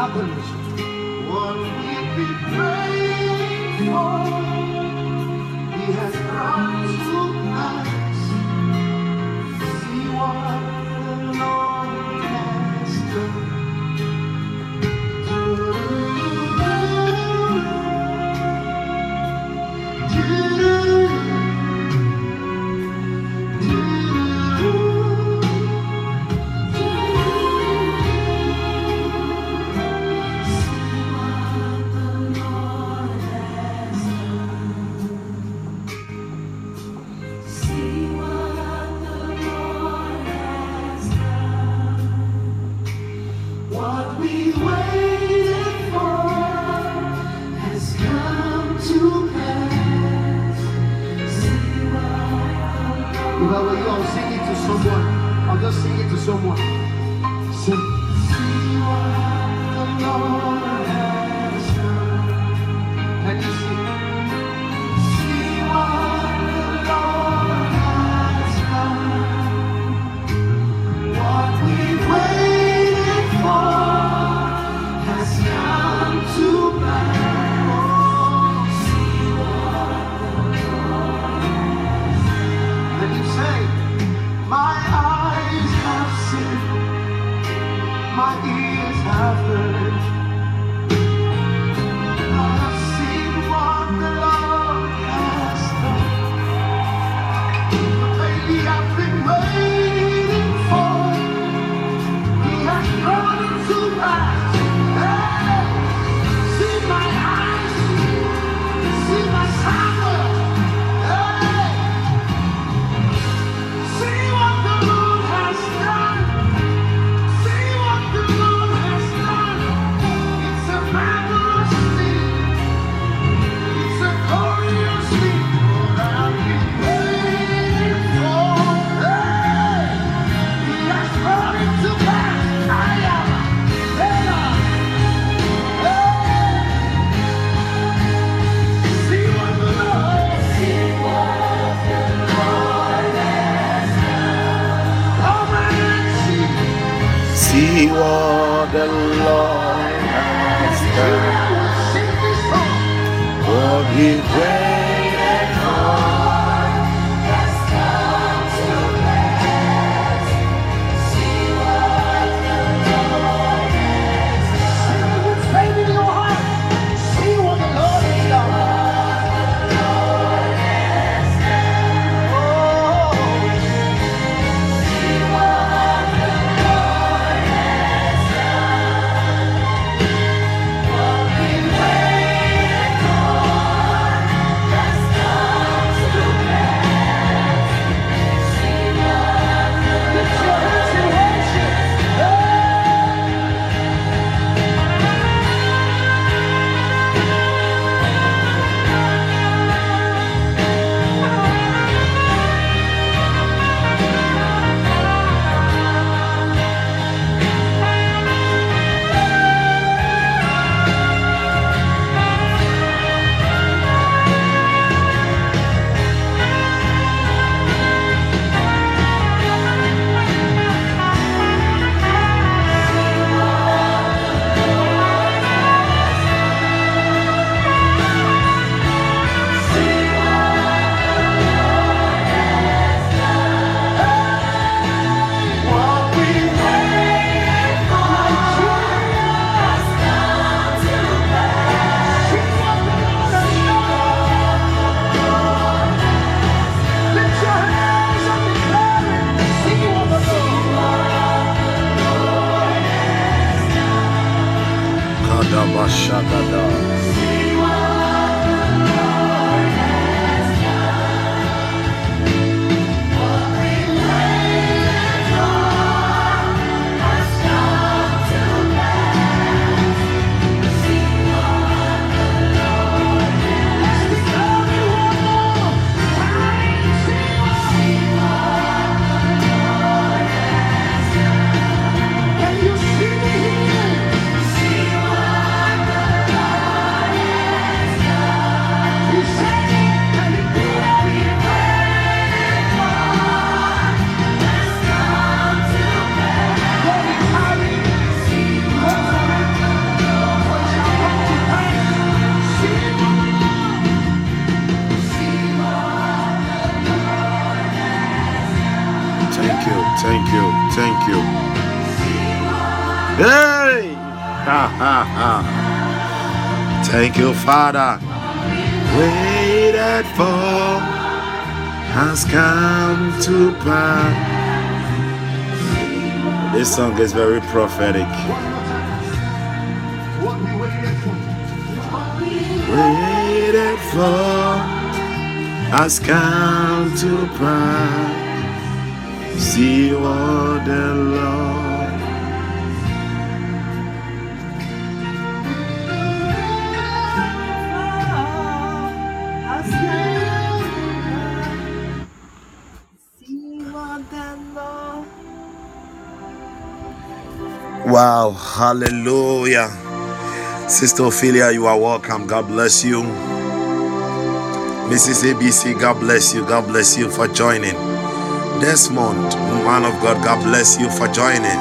happens, one we'd be praying for. He has brought to pass. See what? Father. Waited for has come to pass. This song is very prophetic. Waited for has come to pass. See what the Lord. Hallelujah. Sister Ophelia, you are welcome. God bless you. Mrs. ABC, God bless you. God bless you for joining. Desmond, man of God, God bless you for joining.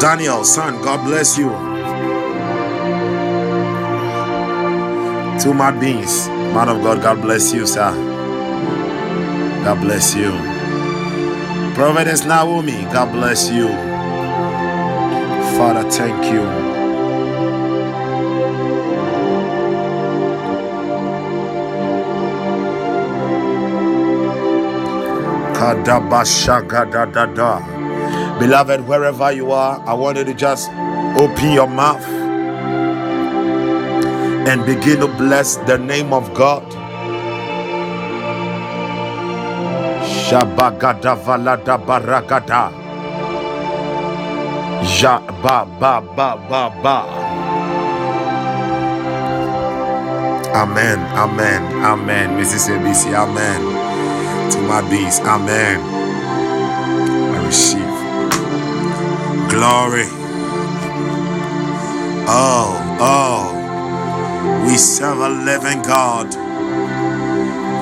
Daniel, son, God bless you. Two mad beings, man of God, God bless you, sir. God bless you. Providence Naomi, God bless you. Father, thank you. Beloved, wherever you are, I want you to just open your mouth and begin to bless the name of God. Shabagada valada baragada. Ja ba ba ba ba ba. Amen. Amen. Amen. Mrs. ABC. Amen. To my beast. Amen. I receive glory. Oh, oh. We serve a living God.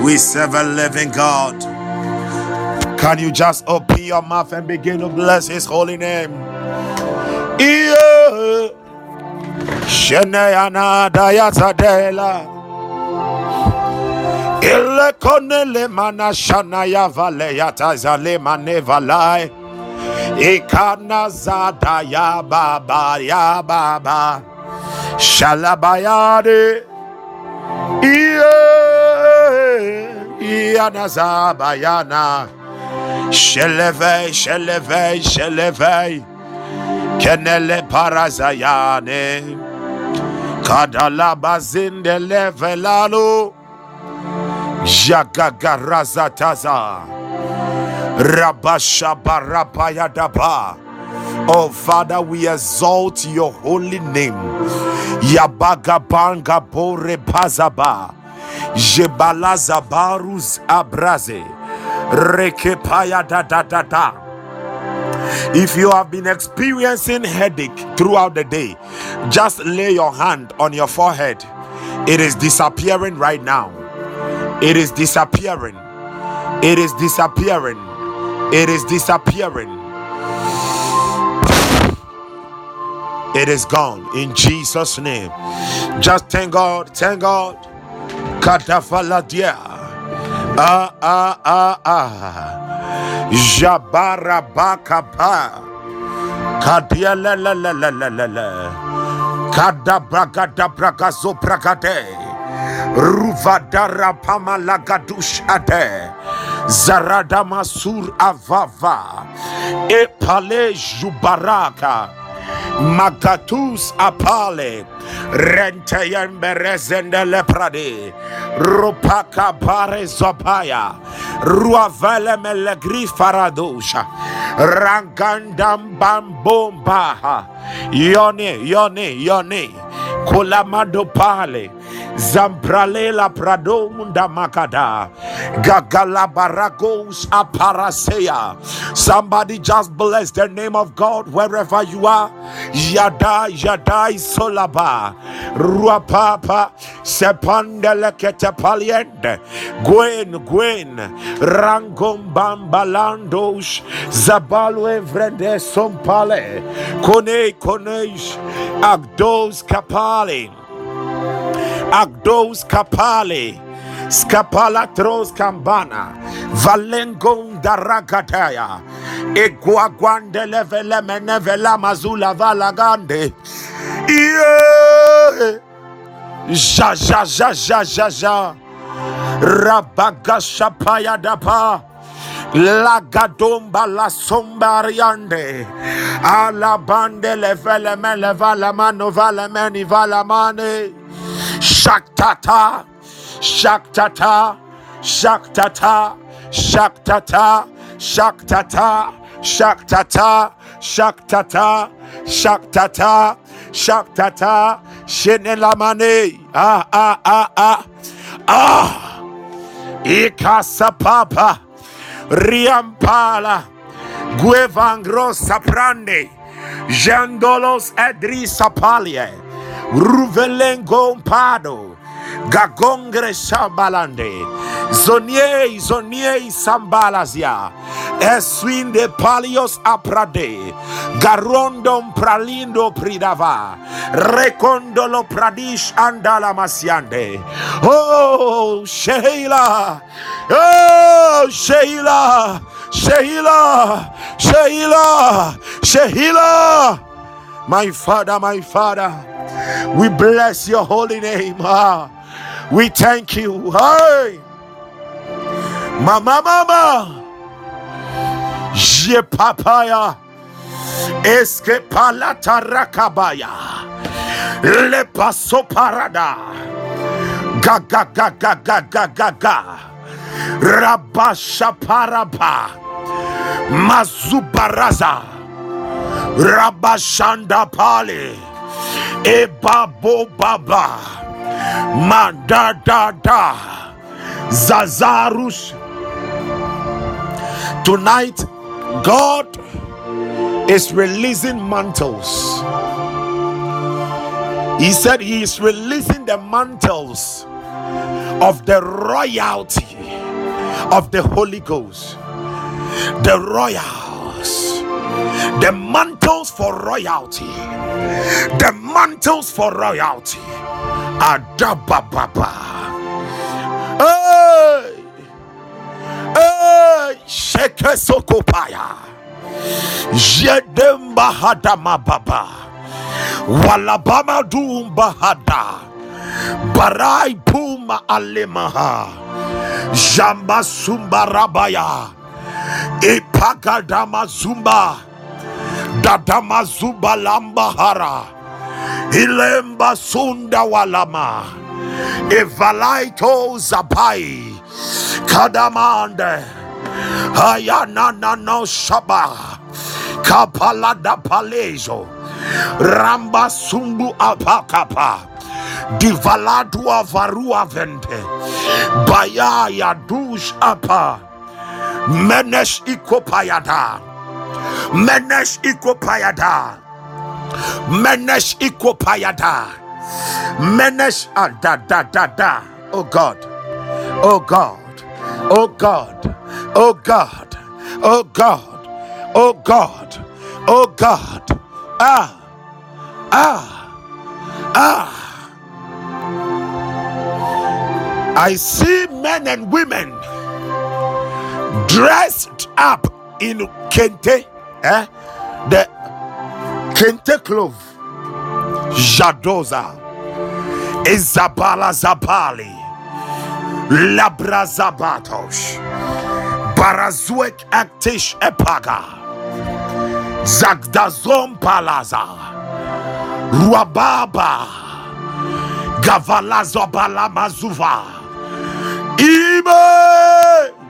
We serve a living God. Can you just open your mouth and begin to bless his holy name? Mana. Ikana zada ya baba ya baba. Shalabayade. Iye. Iyana zabayana. Sheleve, sheleve, sheleve. Kenele parazayane. Kadala bazinde levelalo. Jagagarazataza. Rabashabarapayadaba. Oh Father, we exalt your holy name. Yabagabanga bore pazaba. Jebalazabarus abraze. Rekepaya da da da da. If you have been experiencing headache throughout the day, just lay your hand on your forehead. It is disappearing right now. It is disappearing. It is disappearing. It is disappearing. It is gone in Jesus' name. Just thank God. Thank God. Katafaladia. Ah ah ah ah. Jabara bakapa. Kadia la la la la la la la. Kada braga da braga zo bragade. Ruvadara pamalagadush ade. Zarada masur avava. Epale jubaraka. Magatus apale renteyemberezende leprade rupaka bare zopaya ruavele melegri faradosha rangandam bambomba yone yone yone kulamado pale zampralela prado munda makada. Gagalabaragos aparaseya somebody just bless the name of god wherever you are. Yada yada solaba ruapapa sepandele ketepaliende gwen gwen. Rangombambalandos zabalwe vrende sompale. Kone konesh agdos kapale Agdos Kapale, Skapalatros Kambana, Valengon Daragataya, Eguaguande levele menevela mazula valagande. Ja ja ja ja ja ja. Rabagashapaya dapa. Lagadomba la sombariande. Alabande levele mele vala. Shaktata. Shaktata. Shaktata. Shaktata. Shaktata. Shaktata. Shaktata. Shaktata. Shaktata. Shenelamane. Ah ah ah ah. Ah. Ikasapapa. Riampala. Guevangro saprande. Jandolos edrisa palie. Ruvelengo pado. Gagongre sambalande. Zonie zonie sambalazia. Eswinde palios aprade. Garondom pralindo pridava. Recondolo pradish andala masiande. Oh, Sheila. Oh, Sheila. Sheila. Sheila. Sheila. My father, my father. We bless your holy name. Ah, we thank you. Hey. Mama, mama. Je papaya. Eske palata rakabaya. Le paso parada. Ga ga ga ga ga ga ga ga. Rabasha parapa. Mazubaraza. Rabashanda pale. Ebabo baba. Manda da da. Zazarus. Tonight, God is releasing mantles. He said he is releasing the mantles of the royalty of the Holy Ghost. The royals, the mantles for royalty, the mantles for royalty. Adabababa. Hey! Hey! Sheke sokopaya. Jedemba hadama baba. Walabama dumba hada. Barai puma alemaha. Jamba sumba rabaya. Ipagadama zumba. Dadama zumba lambahara. Ilemba sunda walama. Evalaito zapai. Kadamande. Ayana na no shaba. Kapalada palezo. Ramba sumbu apakapa. Divaladu avarua vente. Bayaya dush apa. Menesh ikopayada. Menesh ikopayada. Menesh ikopayada. Menesh ah, da da da da. Oh God. Oh God. Oh God. Oh God. Oh God. Oh God. Oh God. Ah. Ah. Ah. I see men and women dressed up in kente, eh? The kente cloth, Jadoza, Isabala Zabali, Labra Zabatos, Barazuek Actish Epaga, Zagdazom Palaza, Ruababa, Gavalazo Balamazuva, Ibe,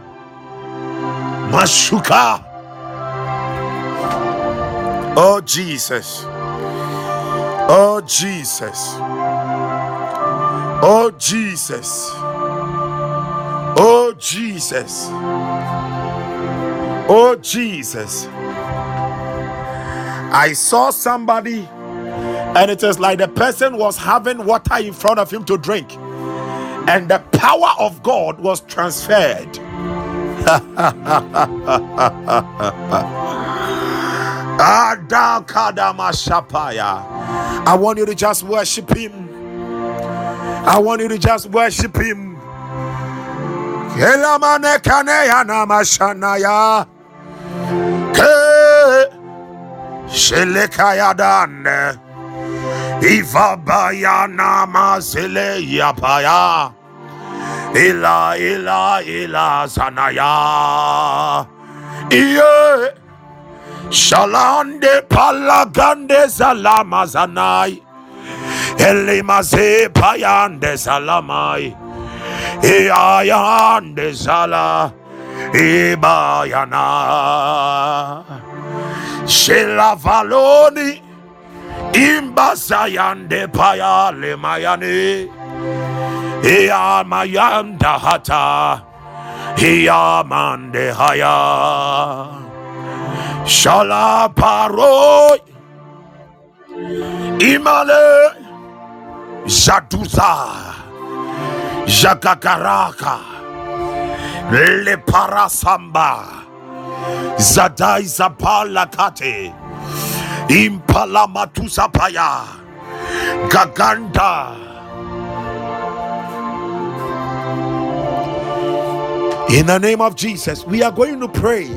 Mashuka. Oh Jesus. Oh Jesus. Oh Jesus. Oh Jesus. Oh Jesus. I saw somebody and it is like the person was having water in front of him to drink and the power of God was transferred. I want you to just worship him. I want you to just worship him. Shelekayadane. Ivabayana mazele yapaya. Ila ila ila sanaya. Iye. Shalande palagande salama zanai. Elimaze payande salamai. Iayande sala. Ibayana. Shelavaloni. Imbasayande payale mayane. Iya mayanda hata. Iya mande haya. Shala. Imale. Jaduza. Jagagaraka. Le parasamba. Zadai zapala kate. Impala matusapaya. Gaganda. In the name of Jesus, we are going to pray.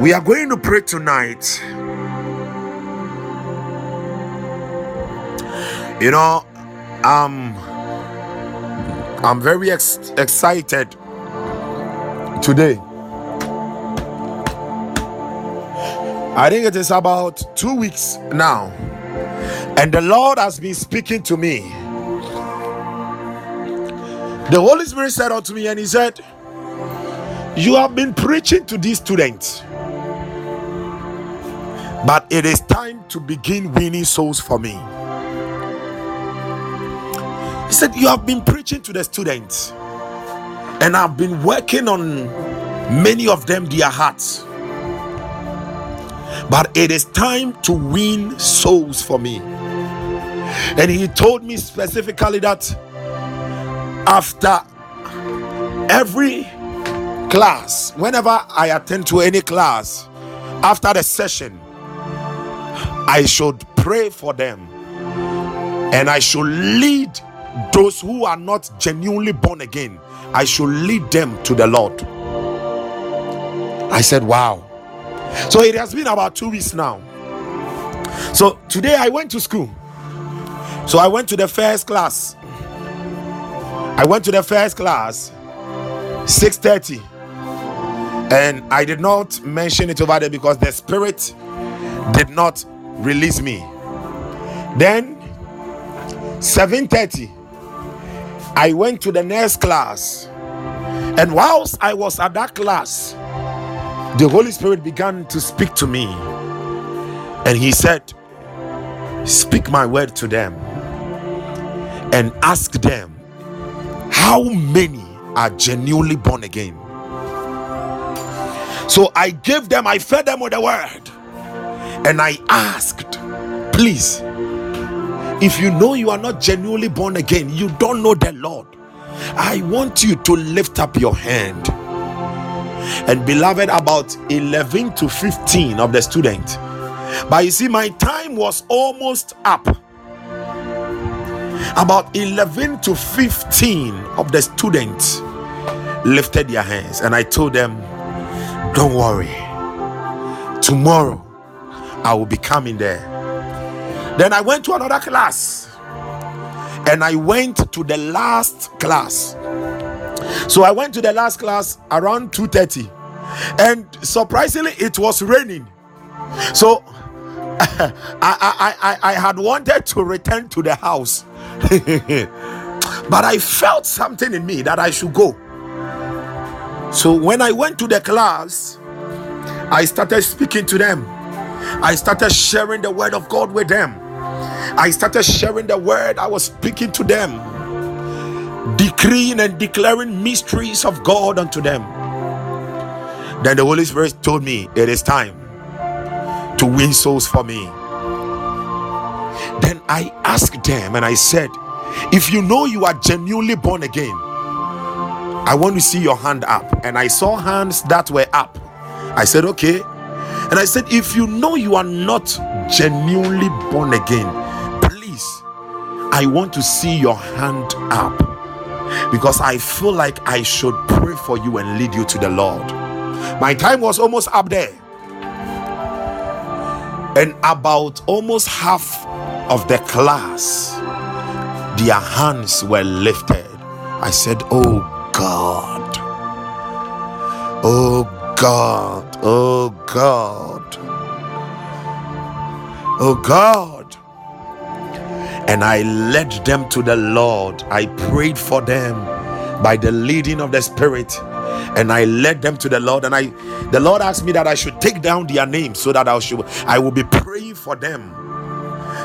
We are going to pray tonight. You know, um, I'm very ex- excited today. I think it is about two weeks now, and the Lord has been speaking to me. The Holy Spirit said unto me, and He said, You have been preaching to these students, but it is time to begin winning souls for me. He said, You have been preaching to the students, and I've been working on many of them, their hearts. But it is time to win souls for me. And he told me specifically that after every class, whenever I attend to any class, after the session, I should pray for them and I should lead those who are not genuinely born again. I should lead them to the Lord. I said, Wow. So it has been about two weeks now. So today I went to school. So I went to the first class. I went to the first class 6:30. And I did not mention it over there because the spirit did not release me. Then 7:30 I went to the next class. And whilst I was at that class, the Holy Spirit began to speak to me. And he said, Speak my word to them and ask them how many are genuinely born again. So I gave them, I fed them with the word, and I asked, Please, if you know you are not genuinely born again, you don't know the Lord, I want you to lift up your hand. And beloved, about 11 to 15 of the students. But you see, my time was almost up. About 11 to 15 of the students lifted their hands, and I told them, Don't worry, tomorrow I will be coming there. Then I went to another class, and I went to the last class. So I went to the last class around 2:30, and surprisingly, it was raining. So I, I, I, I had wanted to return to the house, but I felt something in me that I should go. So when I went to the class, I started speaking to them. I started sharing the word of God with them. I started sharing the word. I was speaking to them, decreeing and declaring mysteries of God unto them. Then the Holy Spirit told me, It is time to win souls for me. Then I asked them and I said, If you know you are genuinely born again, I want to see your hand up. And I saw hands that were up. I said, Okay. And I said, If you know you are not genuinely born again, please, I want to see your hand up. because I feel like I should pray for you and lead you to the Lord. My time was almost up there. And about almost half of the class, their hands were lifted. I said, Oh God. Oh God. Oh God. Oh God. And I led them to the Lord. I prayed for them by the leading of the Spirit. And I led them to the Lord. And I the Lord asked me that I should take down their names so that I should I will be praying for them.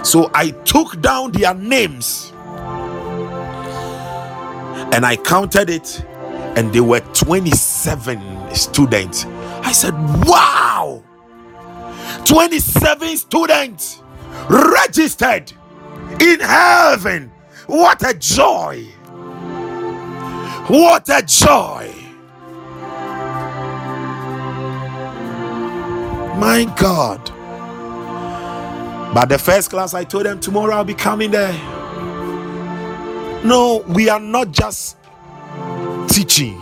So I took down their names and I counted it, and they were 27 students. I said, Wow! 27 students registered in heaven. What a joy! What a joy! My God. But the first class, I told them tomorrow I'll be coming there. No, we are not just teaching.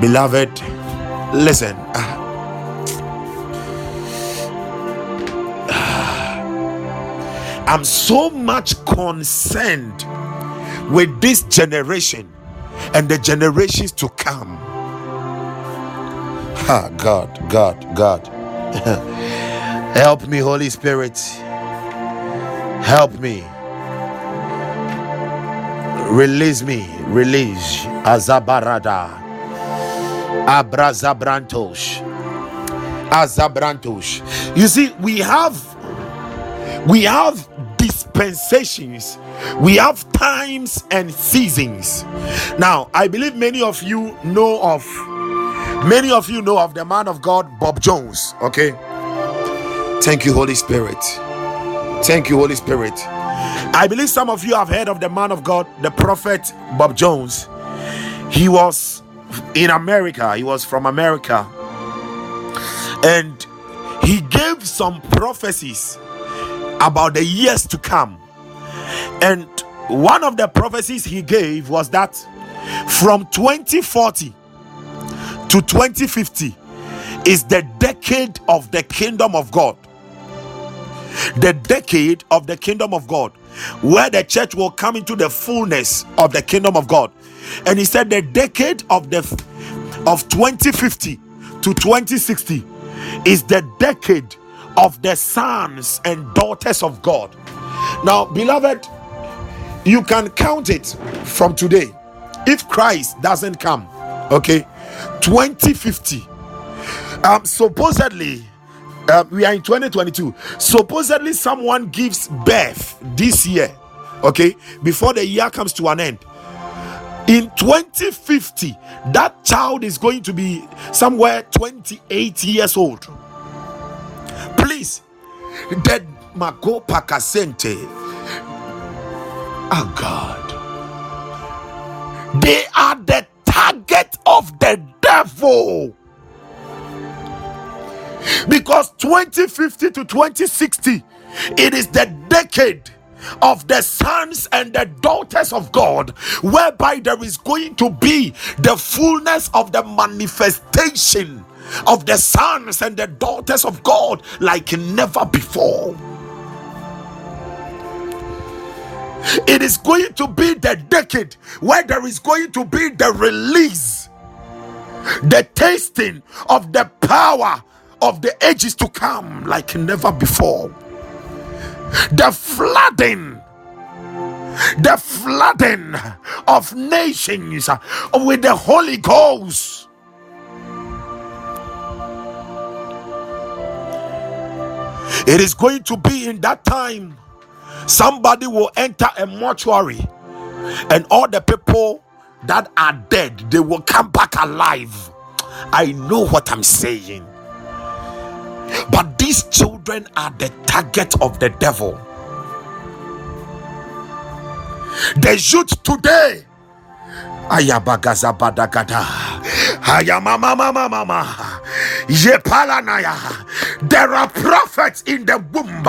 Beloved, listen. I'm so much concerned with this generation and the generations to come. Ah, God, God, God. Help me, Holy Spirit. Help me. Release me. Release. Azabarada. Abrazabrantosh. Azabrantosh. You see, we have we have dispensations we have times and seasons now i believe many of you know of many of you know of the man of god bob jones okay? Thank you holy spirit. Thank you holy spirit. I believe some of you have heard of the man of god the prophet bob jones. He was in america. He was from america. And he gave some prophecies about the years to come. And one of the prophecies he gave was that from 2040 to 2050 is the decade of the kingdom of God. The decade of the kingdom of God, where the church will come into the fullness of the kingdom of God. And he said the decade of the of 2050 to 2060 is the decade of the sons and daughters of God. Now, beloved, you can count it from today. If Christ doesn't come, okay, 2050. Um, supposedly, uh, we are in 2022. Supposedly, someone gives birth this year, okay, before the year comes to an end. In 2050, that child is going to be somewhere 28 years old please the mago pakasente oh god they are the target of the devil because 2050 to 2060 it is the decade of the sons and the daughters of God, whereby there is going to be the fullness of the manifestation of the sons and the daughters of God like never before. It is going to be the decade where there is going to be the release, the tasting of the power of the ages to come like never before. The flooding the flooding of nations with the Holy Ghost. It is going to be in that time. Somebody will enter a mortuary, and all the people that are dead they will come back alive. I know what I'm saying. But these children are the target of the devil. The youth today Ayabagazabadagada. Ayamamamamamama. Yepalanaya. There are prophets in the womb.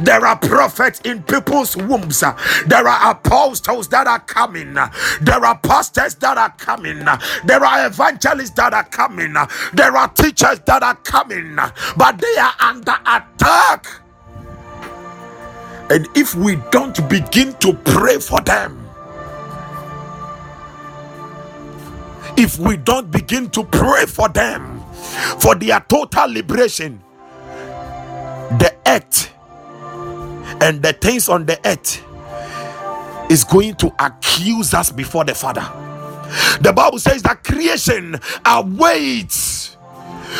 There are prophets in people's wombs. There are apostles that are coming. There are pastors that are coming. There are evangelists that are coming. There are teachers that are coming. But they are under attack. And if we don't begin to pray for them, if we don't begin to pray for them for their total liberation, the earth and the things on the earth is going to accuse us before the Father. The Bible says that creation awaits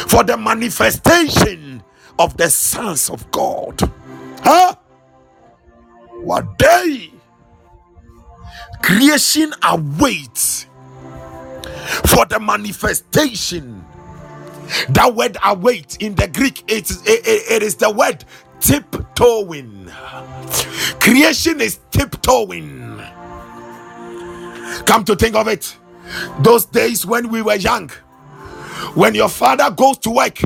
for the manifestation of the sons of God. Huh? What day? Creation awaits for the manifestation. That word await in the Greek, it it- it is the word tiptoeing. Creation is tiptoeing. Come to think of it, those days when we were young, when your father goes to work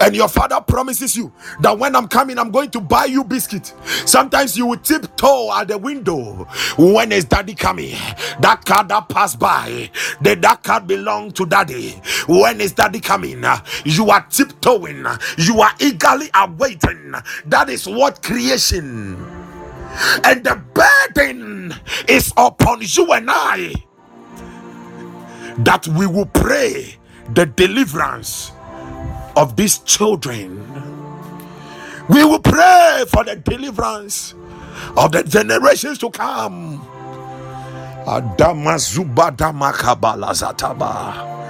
and your father promises you that when I'm coming, I'm going to buy you biscuit. Sometimes you will tiptoe at the window. When is daddy coming? That car that passed by, did that car belong to daddy? When is daddy coming? You are tiptoeing, you are eagerly awaiting. That is what creation and the burden is upon you and I that we will pray the deliverance of these children. We will pray for the deliverance of the generations to come. Adama zubada makabala zataba.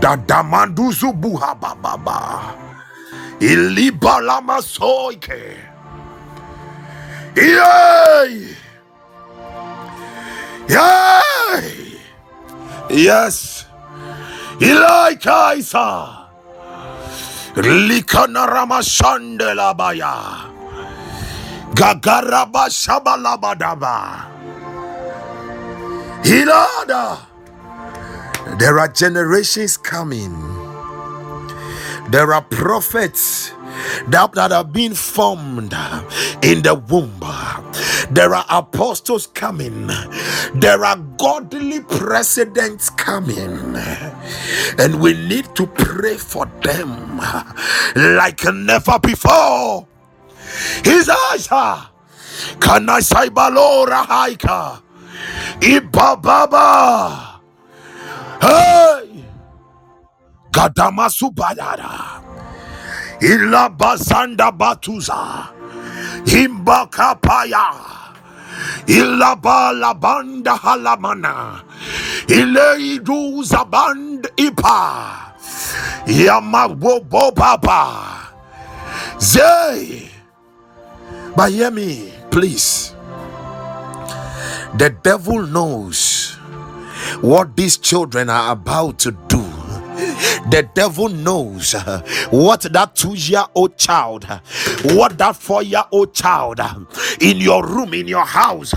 Dadamandu zubuha bababa. Ilibalama soike. Yay! Yay! Yes. Ilai Kaisa. Likana Ramashandela Baya. Gagaraba Shabalabadaba. Hilada. There are generations coming. There are prophets that, that have been formed in the womb. There are apostles coming. There are godly presidents coming. And we need to pray for them like never before. His Asha. Kana Saibalora Haika. Ibababa. Hey. Gadamasu Ilabazanda Batuza. Imbakapaya. Ilaba labanda halamana. Ileidu zaband ipa. Yamawobo baba. Zay. But hear me, please. The devil knows what these children are about to do. The devil knows what that two year old child, what that four year old child in your room, in your house,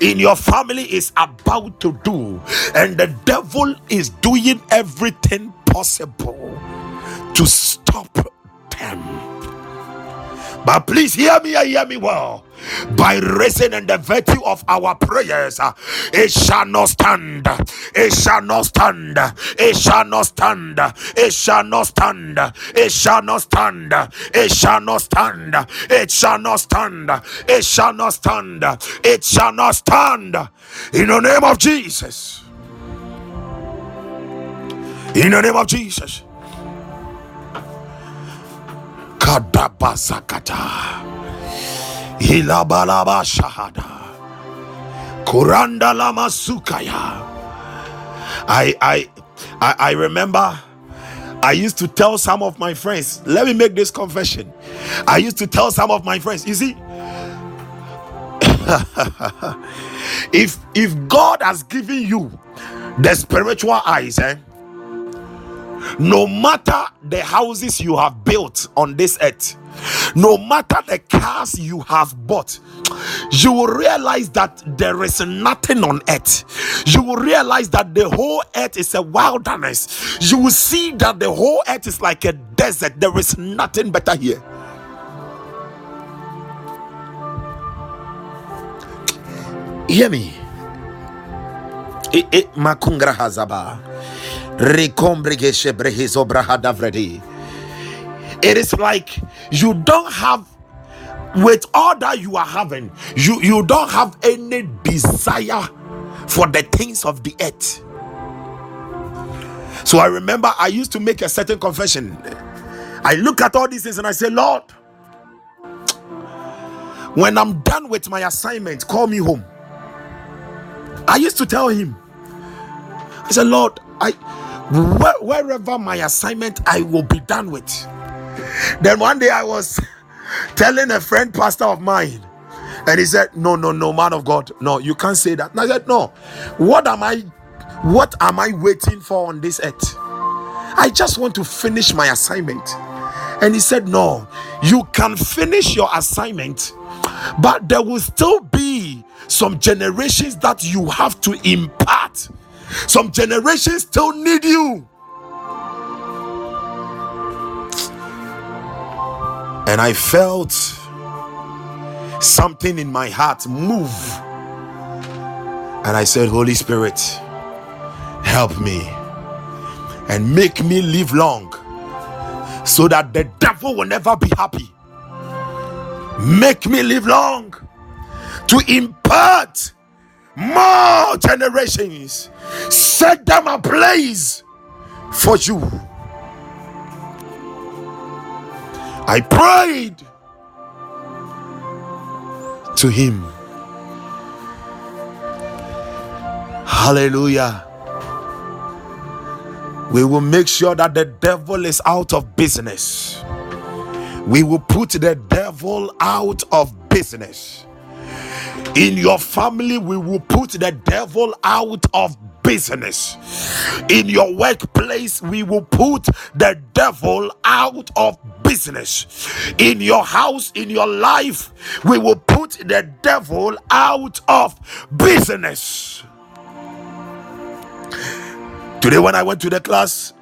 in your family is about to do. And the devil is doing everything possible to stop them. But please hear me hear me well. By reason and the virtue of our prayers, it shall not stand. It shall not stand. It shall not stand. It shall not stand. It shall not stand. It shall not stand. It shall not stand. It shall not stand. It shall not stand. In the name of Jesus. In the name of Jesus. Kadabazakata. Hilabalaba shahada. Kuranda lama sukaya. I I I, I remember I used to tell some of my friends, let me make this confession. I used to tell some of my friends, you see, if if God has given you the spiritual eyes, eh, no matter the houses you have built on this earth, no matter the cars you have bought, you will realize that there is nothing on earth. You will realize that the whole earth is a wilderness. You will see that the whole earth is like a desert. There is nothing better here. Hear me. It, it, It is like you don't have with all that you are having, you, you don't have any desire for the things of the earth. So I remember I used to make a certain confession. I look at all these things and I say, Lord, when I'm done with my assignment, call me home. I used to tell him, I said, Lord, I where, wherever my assignment I will be done with. Then one day I was telling a friend pastor of mine, and he said, No, no, no, man of God, no, you can't say that. And I said, No, what am I what am I waiting for on this earth? I just want to finish my assignment. And he said, No, you can finish your assignment, but there will still be some generations that you have to impart. Some generations still need you. And I felt something in my heart move. And I said, Holy Spirit, help me and make me live long so that the devil will never be happy. Make me live long to impart more generations, set them ablaze for you. I prayed to him. Hallelujah. We will make sure that the devil is out of business. We will put the devil out of business. In your family, we will put the devil out of business. In your workplace, we will put the devil out of business. In your house, in your life, we will put the devil out of business. Today, when I went to the class,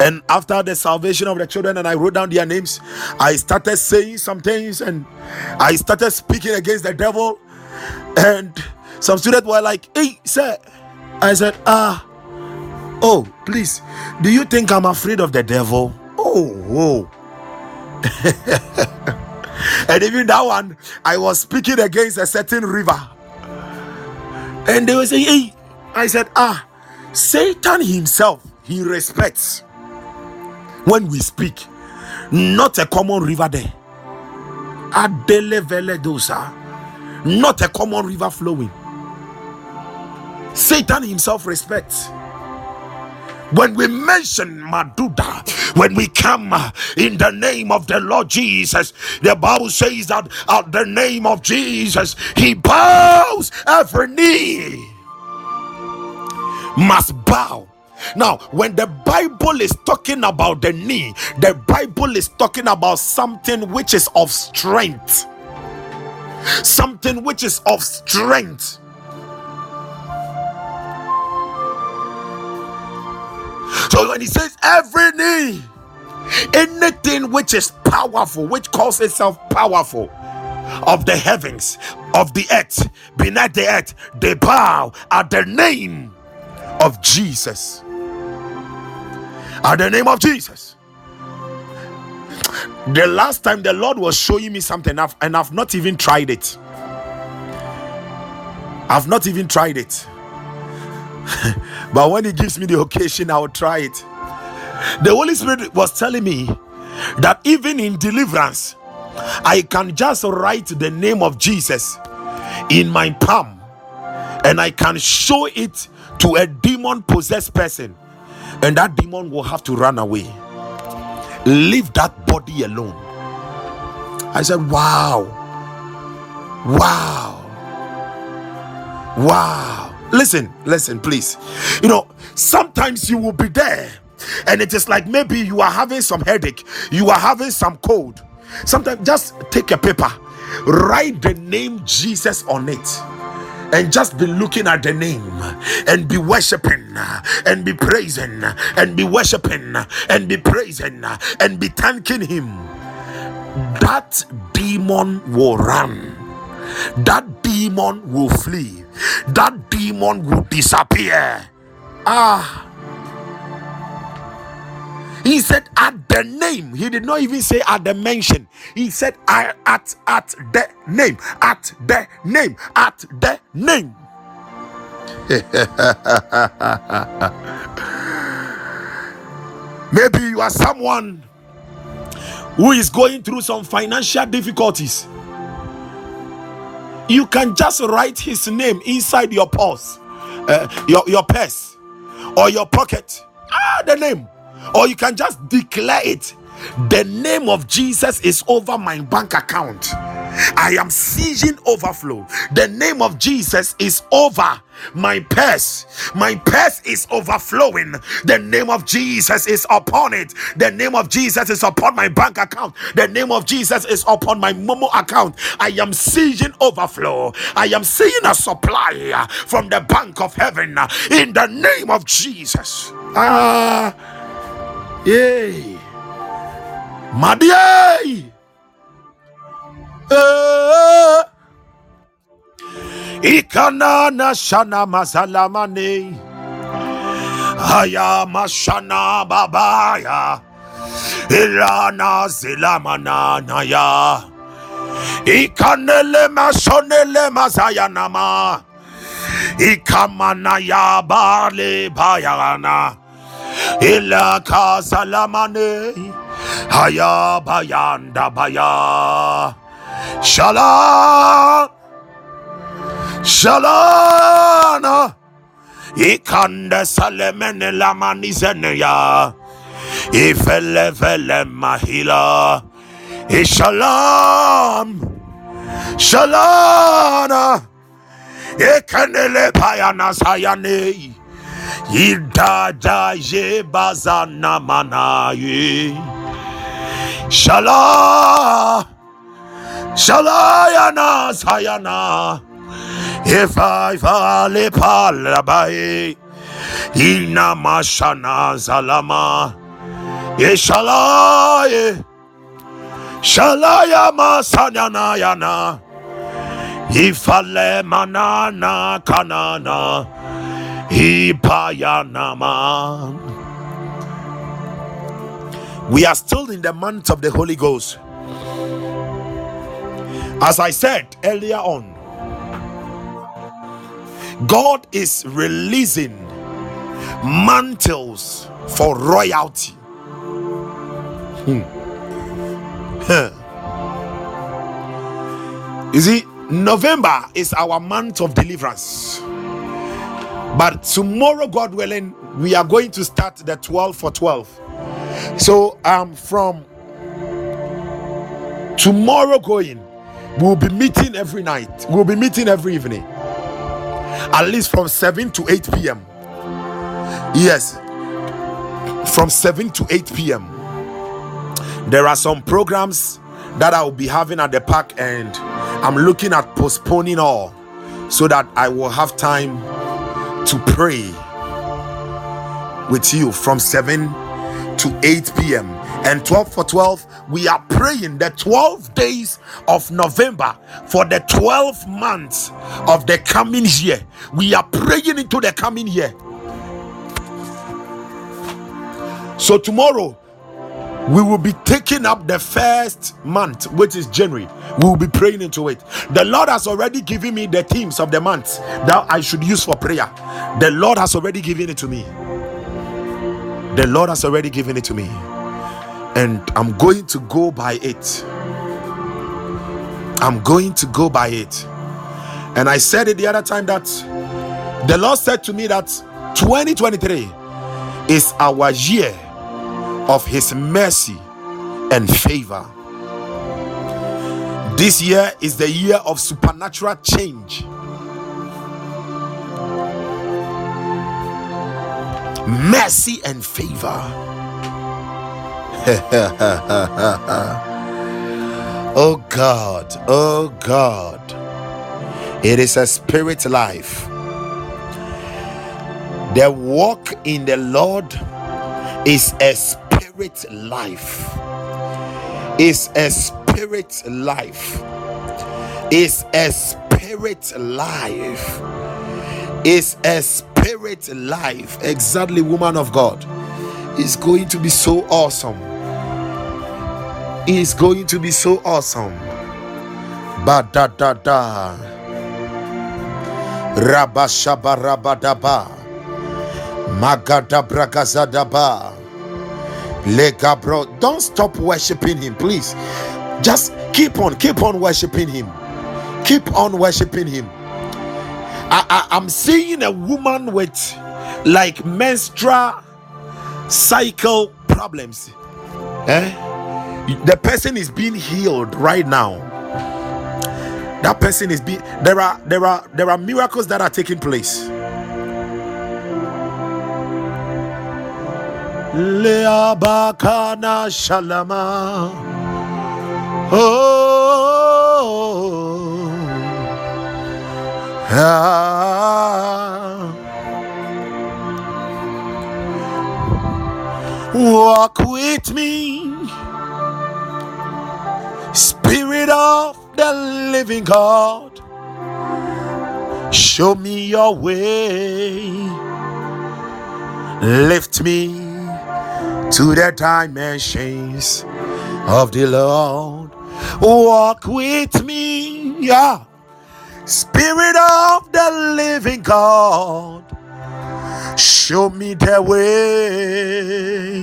and after the salvation of the children, and I wrote down their names, I started saying some things and I started speaking against the devil. And some students were like, Hey, sir. I said, Ah, oh, please, do you think I'm afraid of the devil? Oh, whoa. and even that one, I was speaking against a certain river. And they were saying, Hey, I said, Ah, Satan himself, he respects when we speak, not a common river there. Adele vele dosa, not a common river flowing. Satan himself respects. When we mention Maduda, when we come uh, in the name of the Lord Jesus, the Bible says that at the name of Jesus, he bows every knee must bow. Now, when the Bible is talking about the knee, the Bible is talking about something which is of strength. Something which is of strength. So when he says every knee, anything which is powerful, which calls itself powerful, of the heavens, of the earth, beneath the earth, they bow at the name of Jesus. At the name of Jesus. The last time the Lord was showing me something, I've, and I've not even tried it. I've not even tried it. but when He gives me the occasion, I will try it. The Holy Spirit was telling me that even in deliverance, I can just write the name of Jesus in my palm and I can show it to a demon possessed person, and that demon will have to run away. Leave that body alone. I said, Wow, wow, wow. Listen, listen, please. You know, sometimes you will be there and it is like maybe you are having some headache, you are having some cold. Sometimes just take a paper, write the name Jesus on it and just be looking at the name and be worshiping and be praising and be worshiping and be praising and be thanking him. That demon will run. That demon will flee. That demon will disappear. Ah he said at the name. He did not even say at the mention. He said I at at the name. At the name. At the name. Maybe you are someone who is going through some financial difficulties. You can just write his name inside your purse, uh, your, your purse, or your pocket. Ah, the name. Or you can just declare it. The name of Jesus is over my bank account. I am seizing overflow. The name of Jesus is over my purse. My purse is overflowing. The name of Jesus is upon it. The name of Jesus is upon my bank account. The name of Jesus is upon my Momo account. I am seeing overflow. I am seeing a supply from the bank of heaven in the name of Jesus. Ah, yay. Madiay. Eh. Ikana na shana mazalamane. Haya mashana babaya. Ilana zilamana naya. Ikanele masonele mazayanama. Ikamana ya bale bayana. Ila kazalamane. Haya bayanda baya. Shalom. Shalana Ikande salemene lamanizene ya Ifele vele mahila Ishalam Shalana Ikanele payana sayane Idada je bazana manaye. Shala Shalayana sayana. If I fall palabai, ina mashana zalama, Yeshalaya, Shalaya masanyana yana, Ifale manana kanana, Ipayanama. We are still in the month of the Holy Ghost. As I said earlier on, God is releasing mantles for royalty. Hmm. Huh. You see, November is our month of deliverance. But tomorrow, God willing, we are going to start the 12 for 12. So, um, from tomorrow going, we'll be meeting every night, we'll be meeting every evening at least from 7 to 8 p.m. Yes, from 7 to 8 p.m. There are some programs that I will be having at the park, and I'm looking at postponing all so that I will have time to pray with you from 7 to 8 p.m. And 12 for 12, we are praying the 12 days of November for the 12 months of the coming year. We are praying into the coming year. So, tomorrow, we will be taking up the first month, which is January. We will be praying into it. The Lord has already given me the themes of the month that I should use for prayer. The Lord has already given it to me. The Lord has already given it to me. And I'm going to go by it. I'm going to go by it. And I said it the other time that the Lord said to me that 2023 is our year of His mercy and favor. This year is the year of supernatural change. mercy and favor. oh God, oh God. It is a spirit life. The walk in the Lord is a spirit life. Is a spirit life. Is a spirit life. Is a spirit life. Exactly, woman of God. It's going to be so awesome. It's going to be so awesome. Ba da da da. Rabashabarabadaba. Magadabragazadaba. Legabro. Don't stop worshiping him, please. Just keep on, keep on worshiping him. Keep on worshiping him. I, I, I'm seeing a woman with like menstrual cycle problems. Eh? The person is being healed right now. That person is being there are there are there are miracles that are taking place. Leabakana shalama. Oh. Ah. Walk with me, Spirit of the living God. Show me your way. Lift me to the dimensions of the Lord. Walk with me, yeah. Spirit of the living God. Show me the way.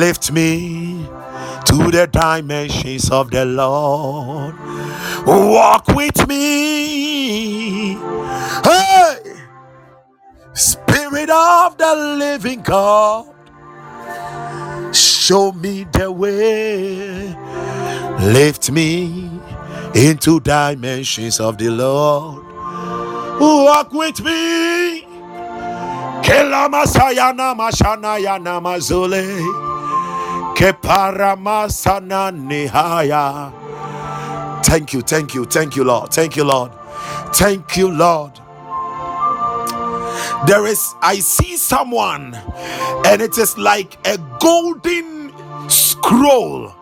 Lift me to the dimensions of the Lord. Walk with me. Hey! Spirit of the living God. Show me the way. Lift me into dimensions of the Lord. Walk with me. Kelamasayana. Keparamasana nihaya. Thank you, thank you, thank you, Lord. Thank you, Lord. Thank you, Lord. There is, I see someone, and it is like a golden scroll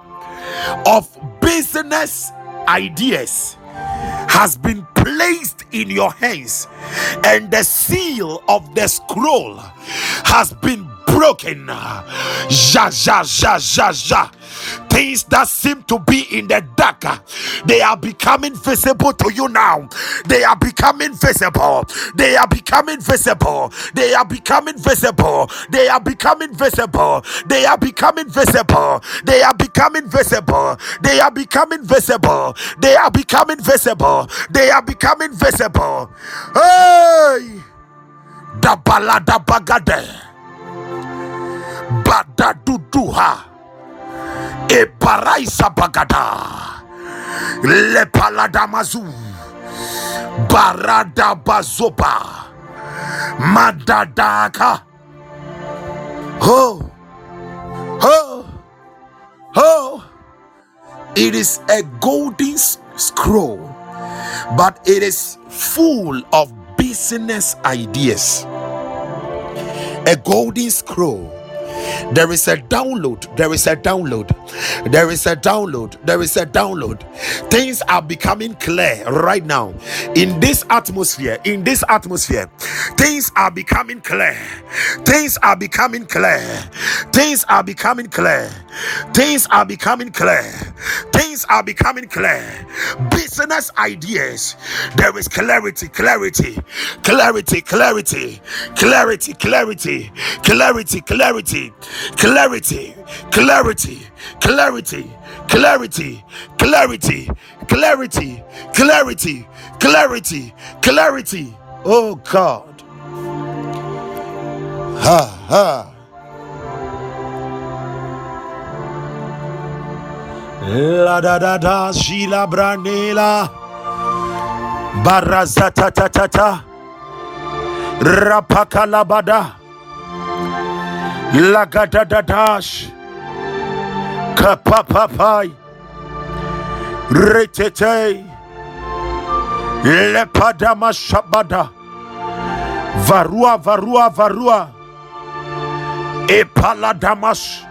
of business ideas has been placed in your hands, and the seal of the scroll has been broken. Ja, ja, ja, ja, ja. Things that seem to be in the dark, they are becoming visible to you now. They are becoming visible. They are becoming visible. They are becoming visible. They are becoming visible. They are becoming visible. They are becoming visible. They are becoming visible. They are becoming visible. They are becoming visible. Hey! Dabalada bagade. Badaduduha. Eparaisa bagada. Lepalada mazu. Barada bazoba. Madadaka. Oh. Oh. Oh. It is a golden scroll, but it is full of business ideas. A golden scroll. There is a download. There is a download. There is a download. There is a download. Things are becoming clear right now in this atmosphere. In this atmosphere, things are becoming clear. Things are becoming clear. Things are becoming clear. Things are becoming clear. Things are becoming clear. Business ideas. There is clarity, clarity, clarity, clarity, clarity, clarity, clarity, clarity clarity, clarity, clarity, clarity, clarity, clarity, clarity, clarity, clarity. Oh God. Ha ha. La da da da shila branela barazata ta ta ta rapakalabada Lagadadadash. Kapapapai. Retete. Lepadama shabada. Varua, varua, varua. Epaladamas.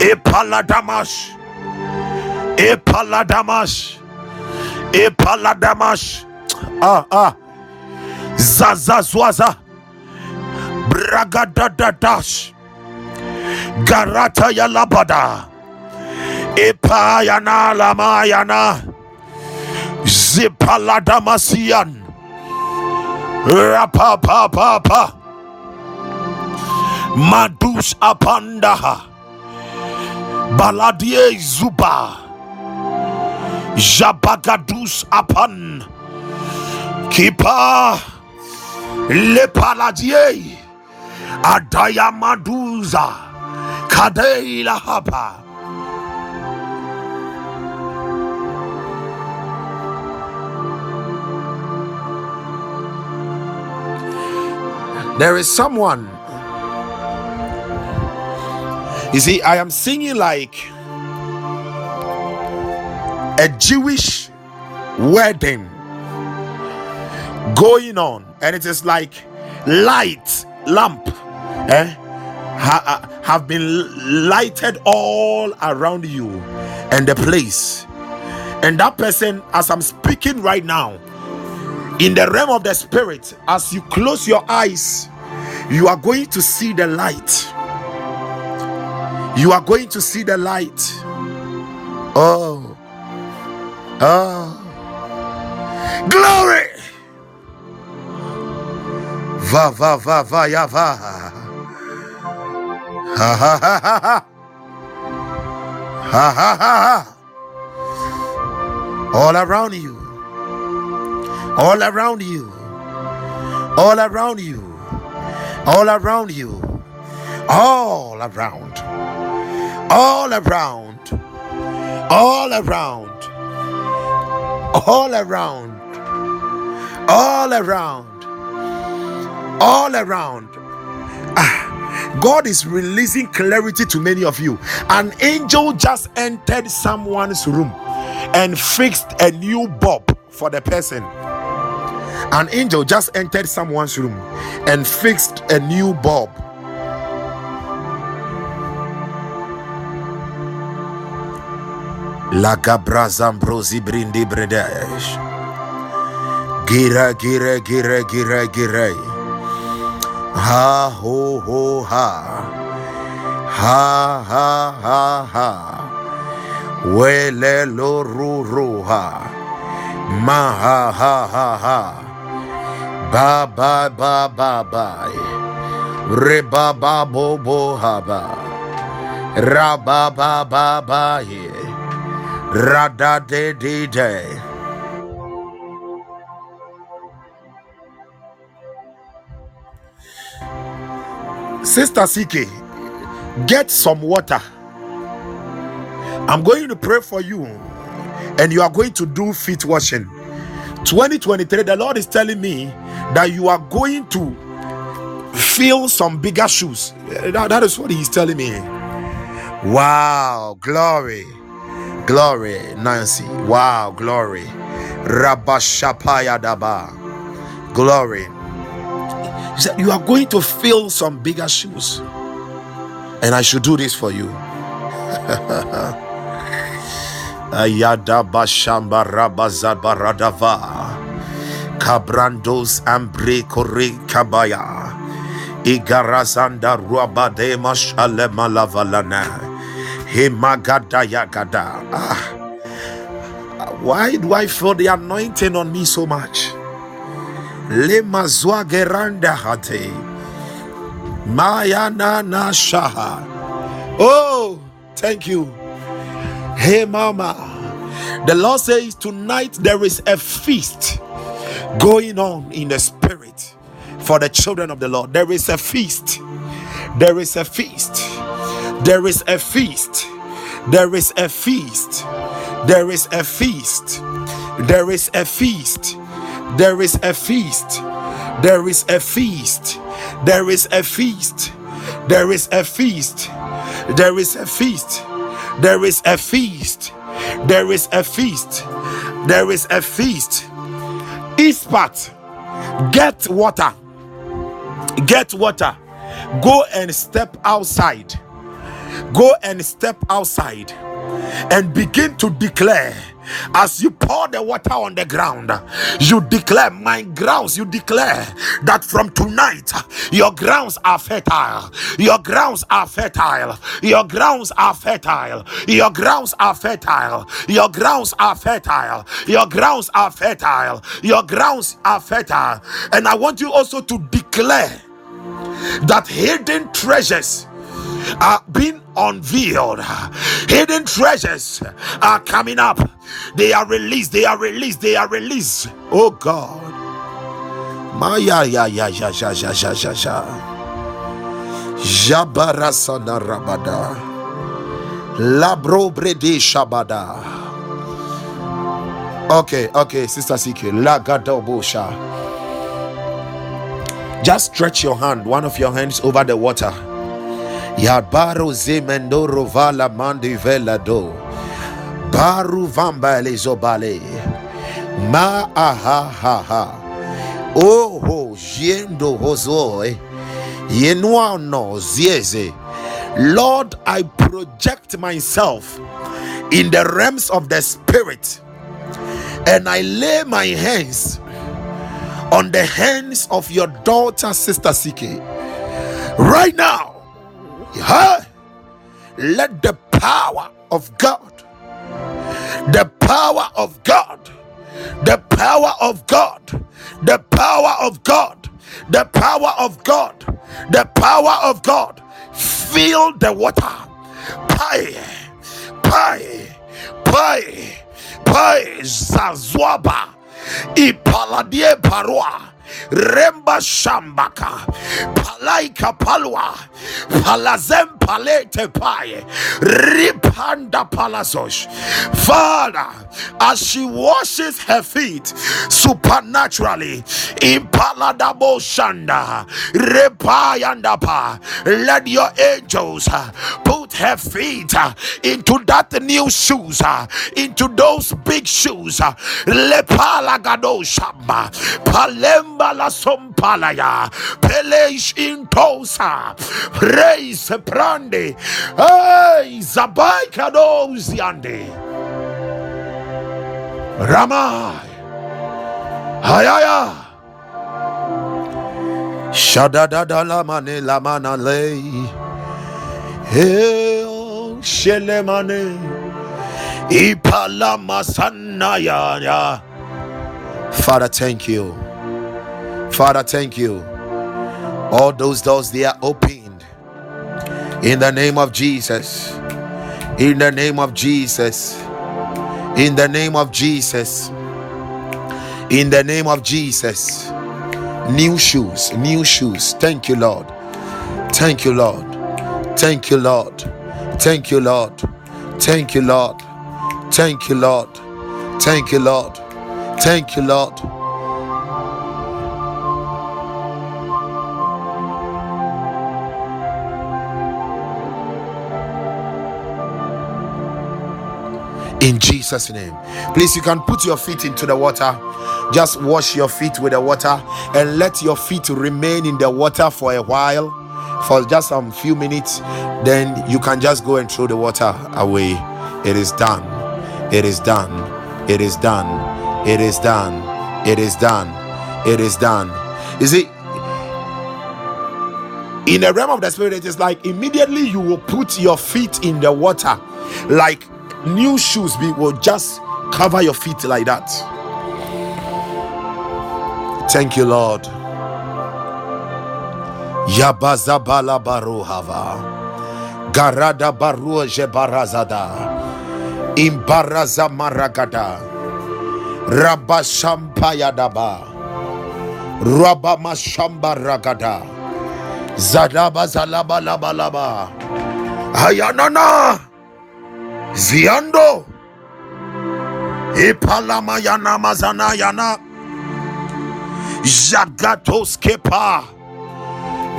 Epaladamas. Epaladamas. Epaladamas. Ah, ah. Zazazwaza. Bragadadadash. Garata yalabada. Epayana lamayana. Zipaladamasian. Rapapapapa. Madus apandaha. Baladie zuba. Jabagadus apan. Kipa. Le paladie. Adaya maduza. Kadeila hapa. There is someone. You see, I am singing like a Jewish wedding going on, and it is like light lamp eh, ha- ha- have been lighted all around you and the place. And that person, as I'm speaking right now, in the realm of the spirit, as you close your eyes, you are going to see the light. You are going to see the light. Oh, oh, glory! Va, va, va, va, ya, va. Ha, ha, ha, ha, ha. Ha, ha. All around you. All around you, all around you, all around you, all around, all around, all around, all around, all around, all around. Ah, God is releasing clarity to many of you. An angel just entered someone's room and fixed a new bulb for the person. An angel just entered someone's room and fixed a new gabra zambrosi brindi bredesh. Gira gira gira gira gira. Ha ho ho ha. Ha ha ha ha. Wele lo ru ru ha. Ma ha ha ha ha. Ba ba ba ba ba. Re ba ba bo bo ha ba. Ra ba ba ba ba ye. Ra da de de de. Sister CK, get some water. I'm going to pray for you, and you are going to do feet washing. 2023, the Lord is telling me that you are going to fill some bigger shoes. That- that is what He's telling me. Wow, glory, glory, Nancy. Wow, glory. Rabashapaya daba. Glory. He said, You are going to fill some bigger shoes. And I should do this for you. Cabrandos ambre kore kabaya. Igarazanda mashale malavalana. Ah, why do I feel the anointing on me so much? Le mazwa geranda hate. Mayana na shaha. Oh, thank you. Hey, mama. The Lord says tonight there is a feast going on in the spirit for the children of the Lord. There is a feast. There is a feast. There is a feast. There is a feast. There is a feast. There is a feast. There is a feast. There is a feast. There is a feast. There is a feast. There is a feast. There is a feast. There is a feast. There is a feast. Ispat, get water. Get water. Go and step outside. Go and step outside and begin to declare as you pour the water on the ground you declare my grounds you declare that from tonight your grounds are fertile. Your grounds are fertile. Your grounds are fertile. Your grounds are fertile. Your grounds are fertile. Your grounds are fertile. Your grounds are fertile. And i want you also to declare that hidden treasures are being unveiled. Hidden treasures are coming up. They are released. They are released. They are released. Oh God. Maya ya ya ya ya ya ya ya ya. Jabara sana rabada. Labro brede shabada. Okay, okay, Sister CK. Lagadobosha. Just stretch your hand, one of your hands over the water. Yabaro zemendoro vala mandi vela do. Baru vamba elizobale. Ma aha ha ha. Oho yendo hozoi. Eh. Yenua no zieze. Lord, I project myself in the realms of the spirit and I lay my hands on the hands of your daughter, Sister CK. Right now, yeah, let the power of God, the power of God, the power of God, the power of God, the power of God, the power of God fill the water. Pie, pie, pie, pie, zazwaba, ipaladie parwa. Remba Shambaka. Palaika Palwa Palazem Palete Paye Ripanda Palazos Father as she washes her feet supernaturally in Paladabo Shanda Repayandapa let your angels uh, put her feet uh, into that new shoes uh, into those big shoes Lepalagado Shamba Palemba la Sompalaya Pelesh Intosa Praise Ziande. Hey, Zabai Kado Ziande. Ramai. Hayaya. Shadadada lamane lamana lei. Heo shelemane. Ipalamasanaya. Father, thank you. Father, thank you. All those doors they are open in the name of Jesus. In the name of Jesus. In the name of Jesus. In the name of Jesus. New shoes new shoes. Thank you lord. Thank you lord. Thank you lord. Thank you lord. Thank you lord. Thank you lord. Thank you lord. Thank you lord in Jesus' name. Please, you can put your feet into the water. Just wash your feet with the water and let your feet remain in the water for a while, for just some few minutes. Then you can just go and throw the water away. It is done. It is done. It is done. It is done. It is done. It is done. You see, in the realm of the spirit, it is like immediately you will put your feet in the water, like new shoes be will just cover your feet like that. Thank you, Lord. Yabazabala baruhava. Garada baru jebarazada. Imbaraza maragada. Rabashampayadaba. Rabamashamba ragada. Zadaba zalaba laba laba. Ayanana ziando. Ipalamayana mazanayana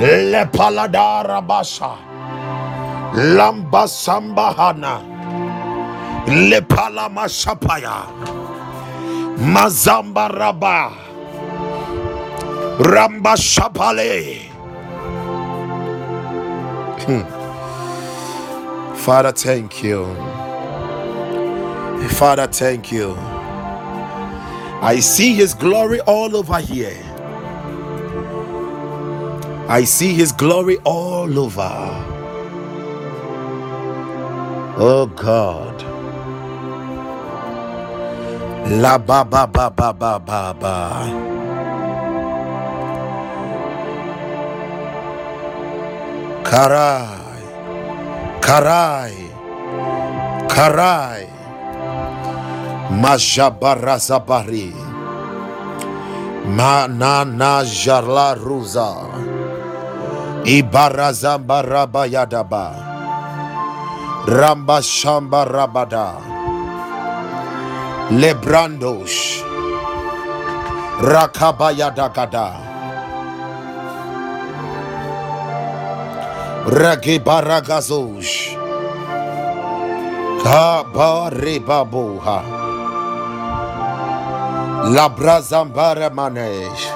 le lepaladarabasha lambasambahana mazamba mazambaraba ramba shapale. Hmm. Father, thank you. Father, thank you. I see his glory all over here. I see his glory all over. Oh God. La ba ba ba ba ba ba ba. Karai. Karai. Karai. Majabarazabari. Manana jarla ruza. Ibarazambaraba yadaba. Ramba shamba rabada. Lebrandosh. Rakabayadagada. Ragibaragazosh. Kabarebaboha. Labrazambara manesh.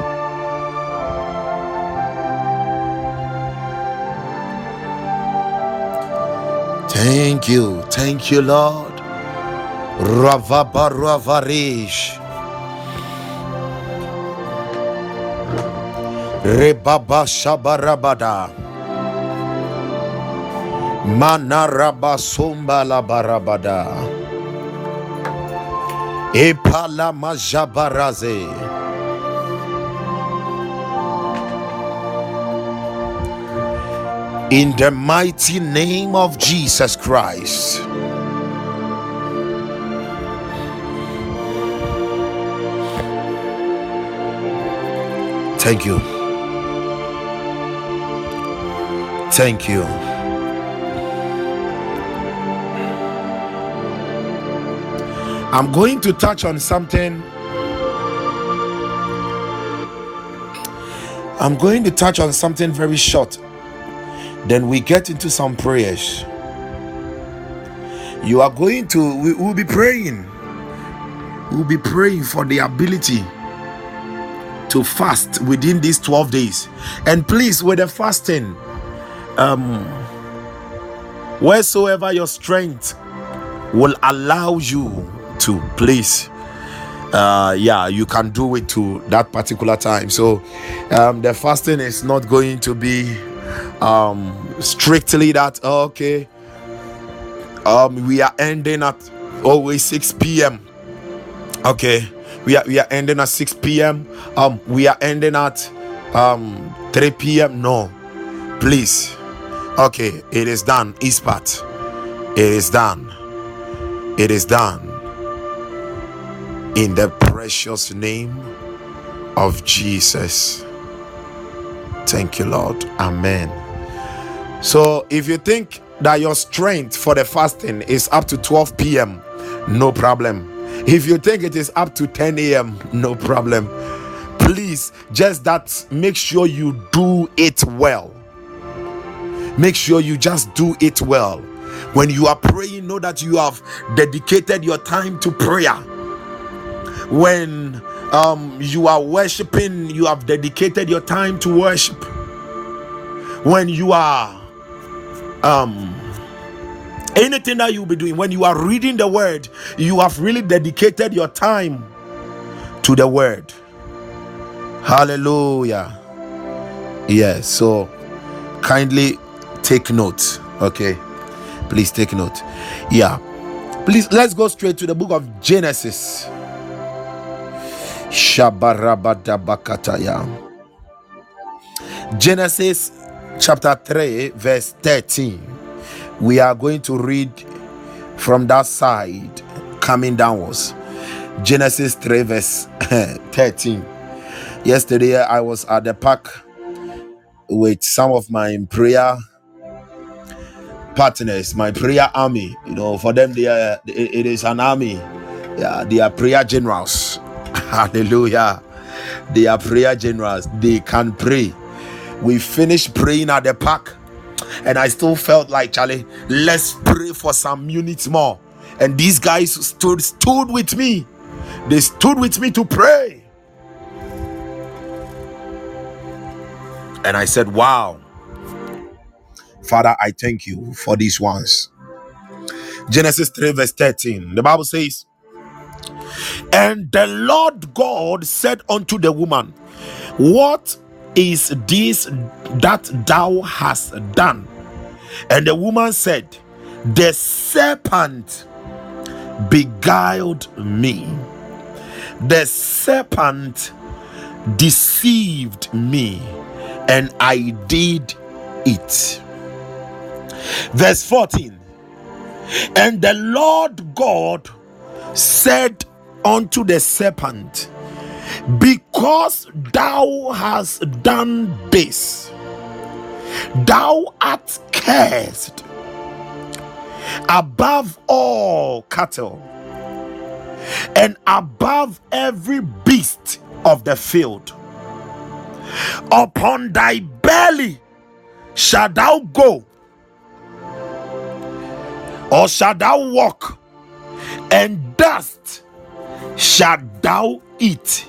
Thank you, thank you, Lord. Ravabaravarish. Rebaba shabarabada. Manarabasumba la barabada. Epala majabaraze. In the mighty name of Jesus Christ. Thank you. Thank you. I'm going to touch on something. I'm going to touch on something very short. Then we get into some prayers. You are going to, we will be praying. We'll be praying for the ability to fast within these 12 days. And please, with the fasting, um, wheresoever your strength will allow you to, please, uh, yeah, you can do it to that particular time. So, um, the fasting is not going to be um, strictly that, okay, um, we are ending at always 6 p.m. Okay, we are we are ending at 6 p.m. Um, we are ending at um 3 p.m. No, please. Okay, it is done. Ispat, it is done. It is done. In the precious name of Jesus. Thank you, Lord. Amen. So, if you think that your strength for the fasting is up to 12 p.m., no problem. If you think it is up to 10 a.m., no problem. Please, just that, make sure you do it well. Make sure you just do it well. When you are praying, know that you have dedicated your time to prayer. When um, you are worshiping, you have dedicated your time to worship. When you are um anything that you'll be doing when you are reading the word you have really dedicated your time to the word. Hallelujah. Yes so kindly take note okay? Please take note. Yeah. Please let's go straight to the book of genesis Shabarabadabakataya. genesis chapter 3 verse 13 we are going to read from that side coming downwards. Genesis 3 verse 13 yesterday i was at the park with some of my prayer partners my prayer army. You know for them they are it it is an army. Yeah they are prayer generals hallelujah they are prayer generals they can pray We finished praying at the park, and I still felt like Charlie, let's pray for some minutes more. And these guys stood stood with me. They stood with me to pray. And I said, Wow, Father, I thank you for these ones. Genesis 3, verse 13. The Bible says, And the Lord God said unto the woman, What is this that thou hast done? And the woman said, The serpent beguiled me. The serpent deceived me, and I did it. Verse 14 And the Lord God said unto the serpent, Because thou hast done this, thou art cursed above all cattle and above every beast of the field. Upon thy belly shalt thou go, or shalt thou walk, and dust shalt thou eat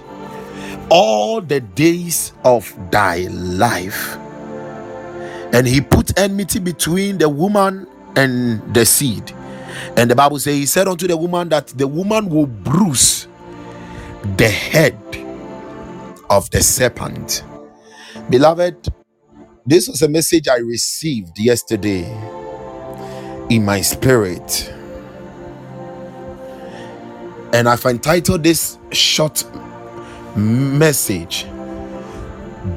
all the days of thy life. And he put enmity between the woman and the seed. And the Bible says, He said unto the woman that the woman will bruise the head of the serpent. Beloved, this was a message I received yesterday in my spirit. And I've entitled this short message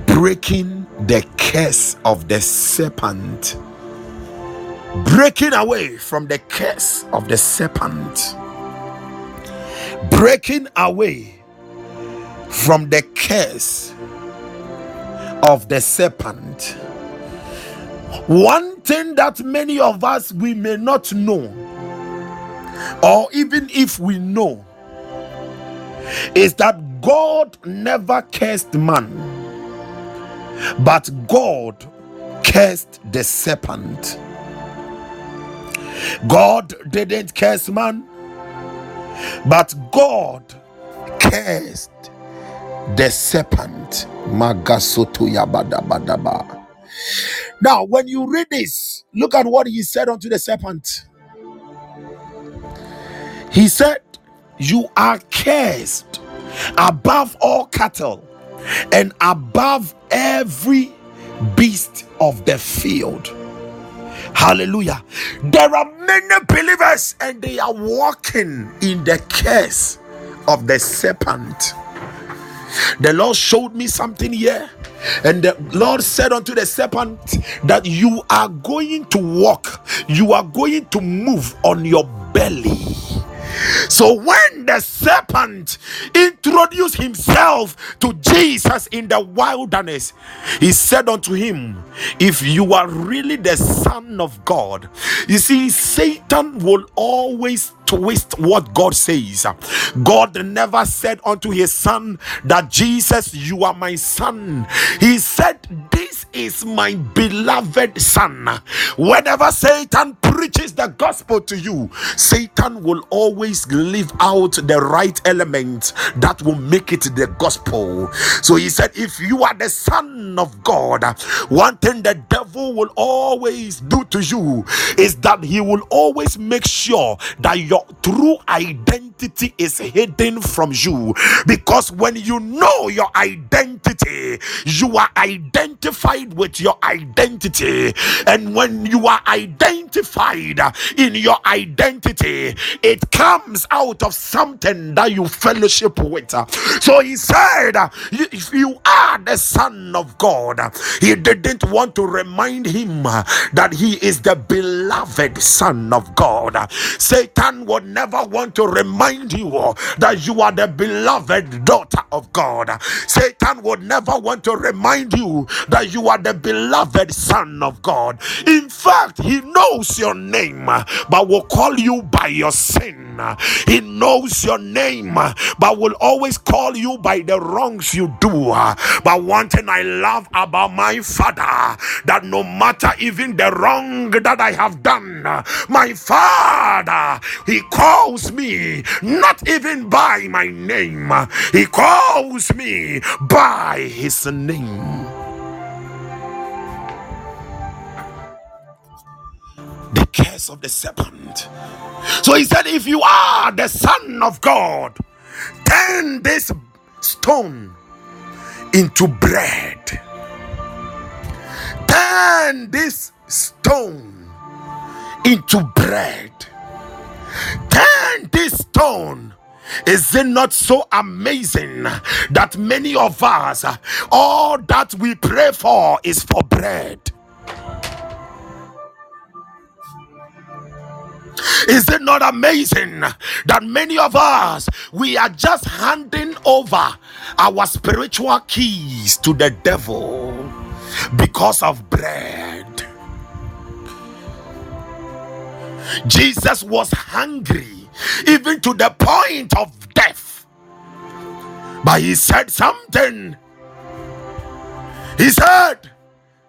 Breaking the Curse of the Serpent. Breaking away from the curse of the serpent. Breaking away from the curse of the serpent. One thing that many of us we may not know, or even if we know, is that God never cursed man, but God cursed the serpent. God didn't curse man, but God cursed the serpent. Now, when you read this, look at what he said unto the serpent. He said, You are cursed above all cattle and above every beast of the field. Hallelujah. There are many believers and they are walking in the curse of the serpent. The Lord showed me something here. And the Lord said unto the serpent that you are going to walk, you are going to move on your belly. So when the serpent introduced himself to Jesus in the wilderness, he said unto him, If you are really the Son of God, you see, Satan will always twist what God says. God never said unto his son that Jesus, you are my son. He said, This is my beloved son. Whenever Satan preaches the gospel to you, Satan will always leave out the right element that will make it the gospel. So he said, If you are the son of God, one thing the devil will always do to you is that he will always make sure that your true identity is hidden from you because when you know your identity you are identified with your identity and when you are identified in your identity it comes out of something that you fellowship with so he said if you are the son of god he didn't want to remind him that he is the beloved son of god satan would never want to remind you that you are the beloved daughter of God. Satan would never want to remind you that you are the beloved son of God. In fact, he knows your name, but will call you by your sin. He knows your name, but will always call you by the wrongs you do. But one thing I love about my father that no matter even the wrong that I have done, my father he calls me not even by my name, he calls me by his name. The curse of the serpent. So he said, If you are the Son of God, turn this stone into bread. Turn this stone into bread. Turn this stone. Is it not so amazing that many of us, all that we pray for is for bread? Is it not amazing that many of us we are just handing over our spiritual keys to the devil because of bread? Jesus was hungry even to the point of death, but he said something. He said,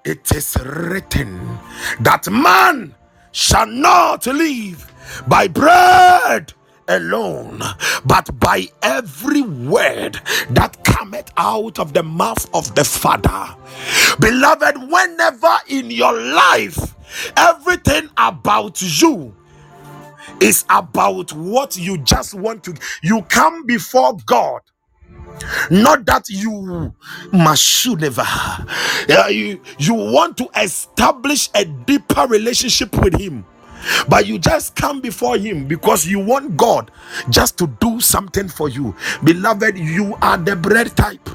It is written that man shall not live by bread alone, but by every word that cometh out of the mouth of the Father. Beloved, whenever in your life everything about you is about what you just want to, you come before God not that you must never. Yeah, you you want to establish a deeper relationship with him but you just come before him because you want god just to do something for you. Beloved you are the bread type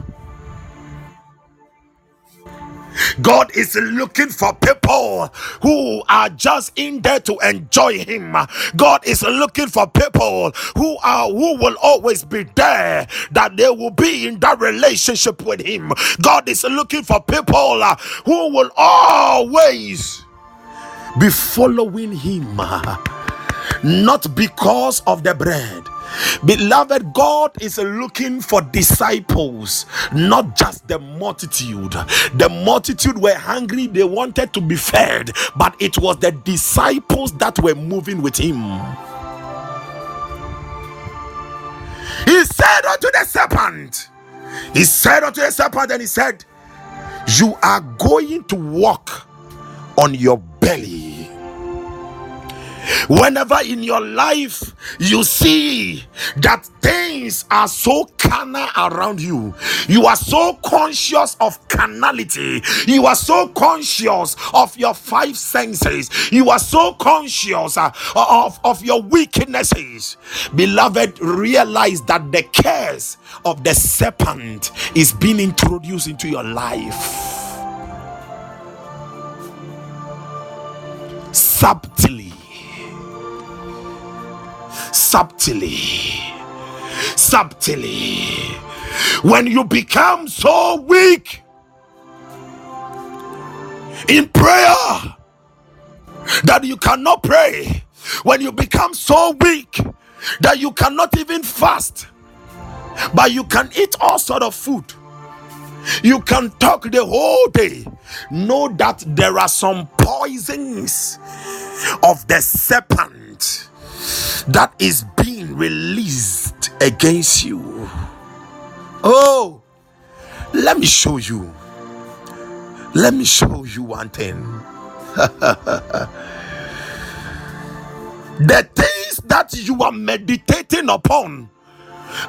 God is looking for people who are just in there to enjoy Him. God is looking for people who are who will always be there, that they will be in that relationship with Him. God is looking for people uh, who will always be following Him, not because of the bread. Beloved, God is looking for disciples, not just the multitude. The multitude were hungry, they wanted to be fed, but it was the disciples that were moving with Him. He said unto the serpent, He said unto the serpent, and He said, You are going to walk on your belly. Whenever in your life you see that things are so carnal around you, you are so conscious of carnality, you are so conscious of your five senses, you are so conscious uh, of, of your weaknesses. Beloved, realize that the curse of the serpent is being introduced into your life subtly subtly subtly. When you become so weak in prayer that you cannot pray when you become so weak that you cannot even fast but you can eat all sort of food you can talk the whole day know that there are some poisons of the serpent that is being released against you. Oh, let me show you. Let me show you one thing. the things that you are meditating upon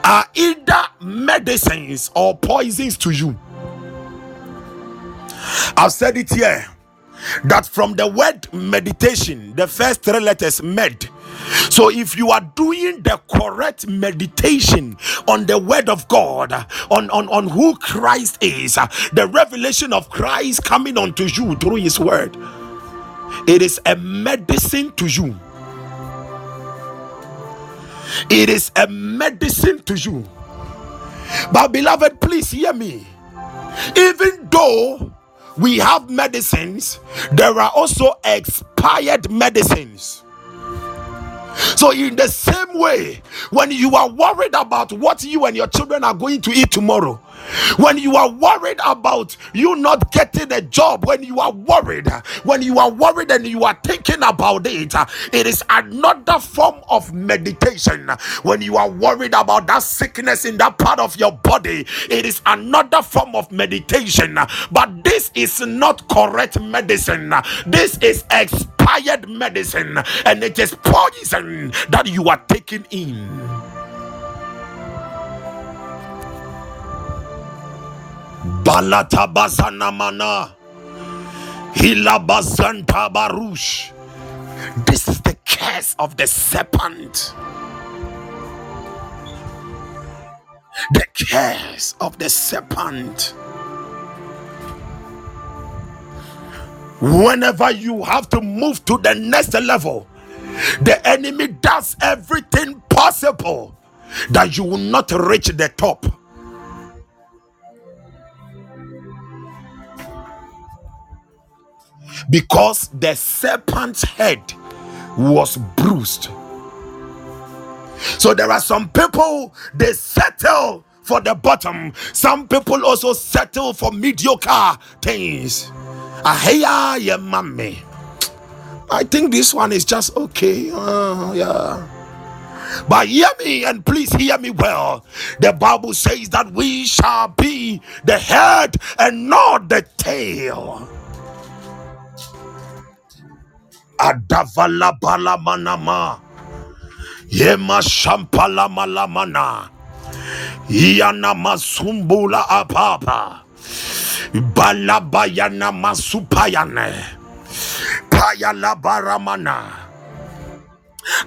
are either medicines or poisons to you. I've said it here that from the word meditation, the first three letters med. So, if you are doing the correct meditation on the word of God, on, on, on who Christ is, the revelation of Christ coming unto you through his word, it is a medicine to you. It is a medicine to you. But, beloved, please hear me. Even though we have medicines, there are also expired medicines. So, in the same way, when you are worried about what you and your children are going to eat tomorrow, when you are worried about you not getting a job, when you are worried, when you are worried and you are thinking about it, it is another form of meditation. When you are worried about that sickness in that part of your body, it is another form of meditation. But this is not correct medicine, this is expired medicine, and it is poison that you are taking in. Balatabazana mana. Hilabazanta barush. This is the curse of the serpent. The curse of the serpent. Whenever you have to move to the next level, the enemy does everything possible that you will not reach the top. Because the serpent's head was bruised. So there are some people they settle for the bottom. Some people also settle for mediocre things. Ahaya ya mommy. I think this one is just okay. Uh, yeah. But hear me and please hear me well. The Bible says that we shall be the head and not the tail. Adavala bala manama. Yema shampala malamana. Yana masumbula apapa. Balabayana masupayane. Payala baramana.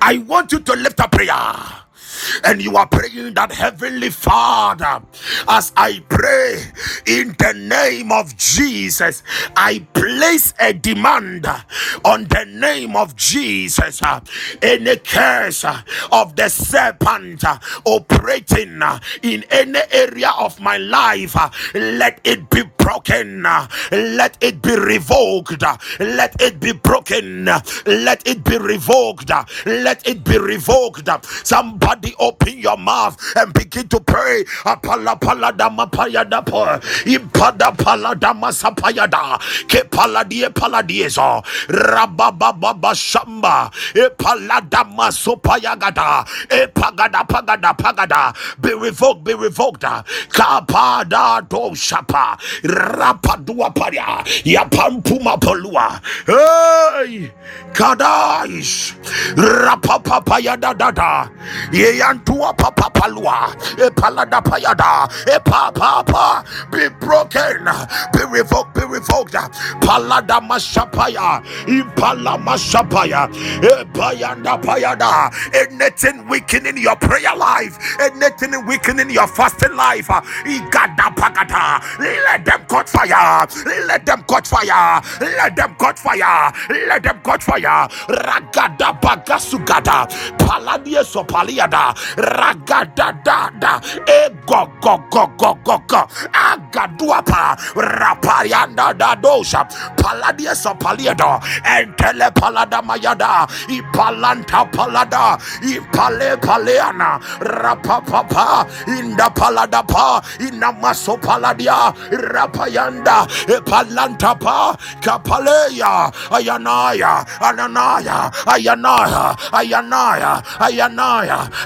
I want you to lift a prayer and you are praying that Heavenly Father, as I pray in the name of Jesus, I place a demand on the name of Jesus. Any curse of the serpent operating in any area of my life, let it be broken, let it be revoked, let it be broken, let it be revoked, let it be revoked. uh. Open your mouth and begin to pray. Apala ke e e pagada pagada pagada, be revoked, be revoked. Kapada do shapa, rapadua paria, yapampuma polua, hey, kadaish, rapapapayada dada, yeyantua papapalua, e palada payada, e papa, be broken, be revoked, be revoked, palada mashapaya, impala mashapaya, payanda payada, anything weakening your prayer life, anything weakening your fasting life, igada pagata, let them catch fire, let them catch fire, let them catch fire, let them catch fire, ragada bagasugada, paladia sopaliada, ragada dada, ego go go go go go, agaduapa, raparianda da dosha, paladia sopaliada, and telepalada mayada, ipalanta palada, ipale paleana, rapapapa, inda palada pa, inamaso paladia, rapayanda, epalanta pa, kapaleya, ayanaya, ananaya, ayanaya, ayanaya, ayanaya,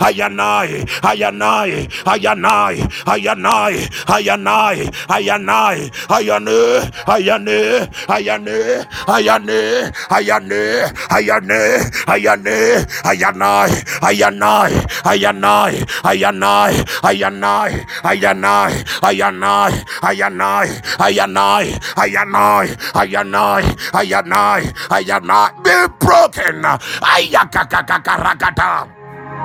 ayanaya, ayanaya, ayanaya, ayanaya, ayanaya, ayanaya, ayane, ayane, ayane, ayane, ayane, ayane, ayane, ayanai, ayanai, ayanai, ayanai, ayanai, ayanai, ayanai, ayanai, ayanai, ayanai, ayanai, ayanai, ayanai, be broken. Ayakakakarakata.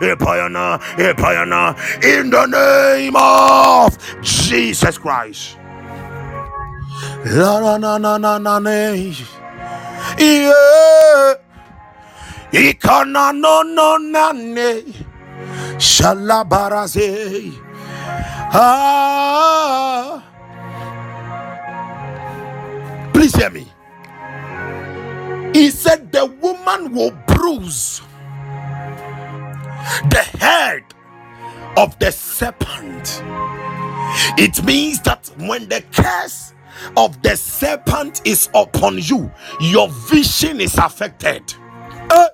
Epayana, in the name of Jesus Christ. La na na na na na ne. Yeah. Ikana no no na ne. Shalabaraze. Ah. Please hear me. He said the woman will bruise the head of the serpent. It means that when the curse of the serpent is upon you, your vision is affected. Eh,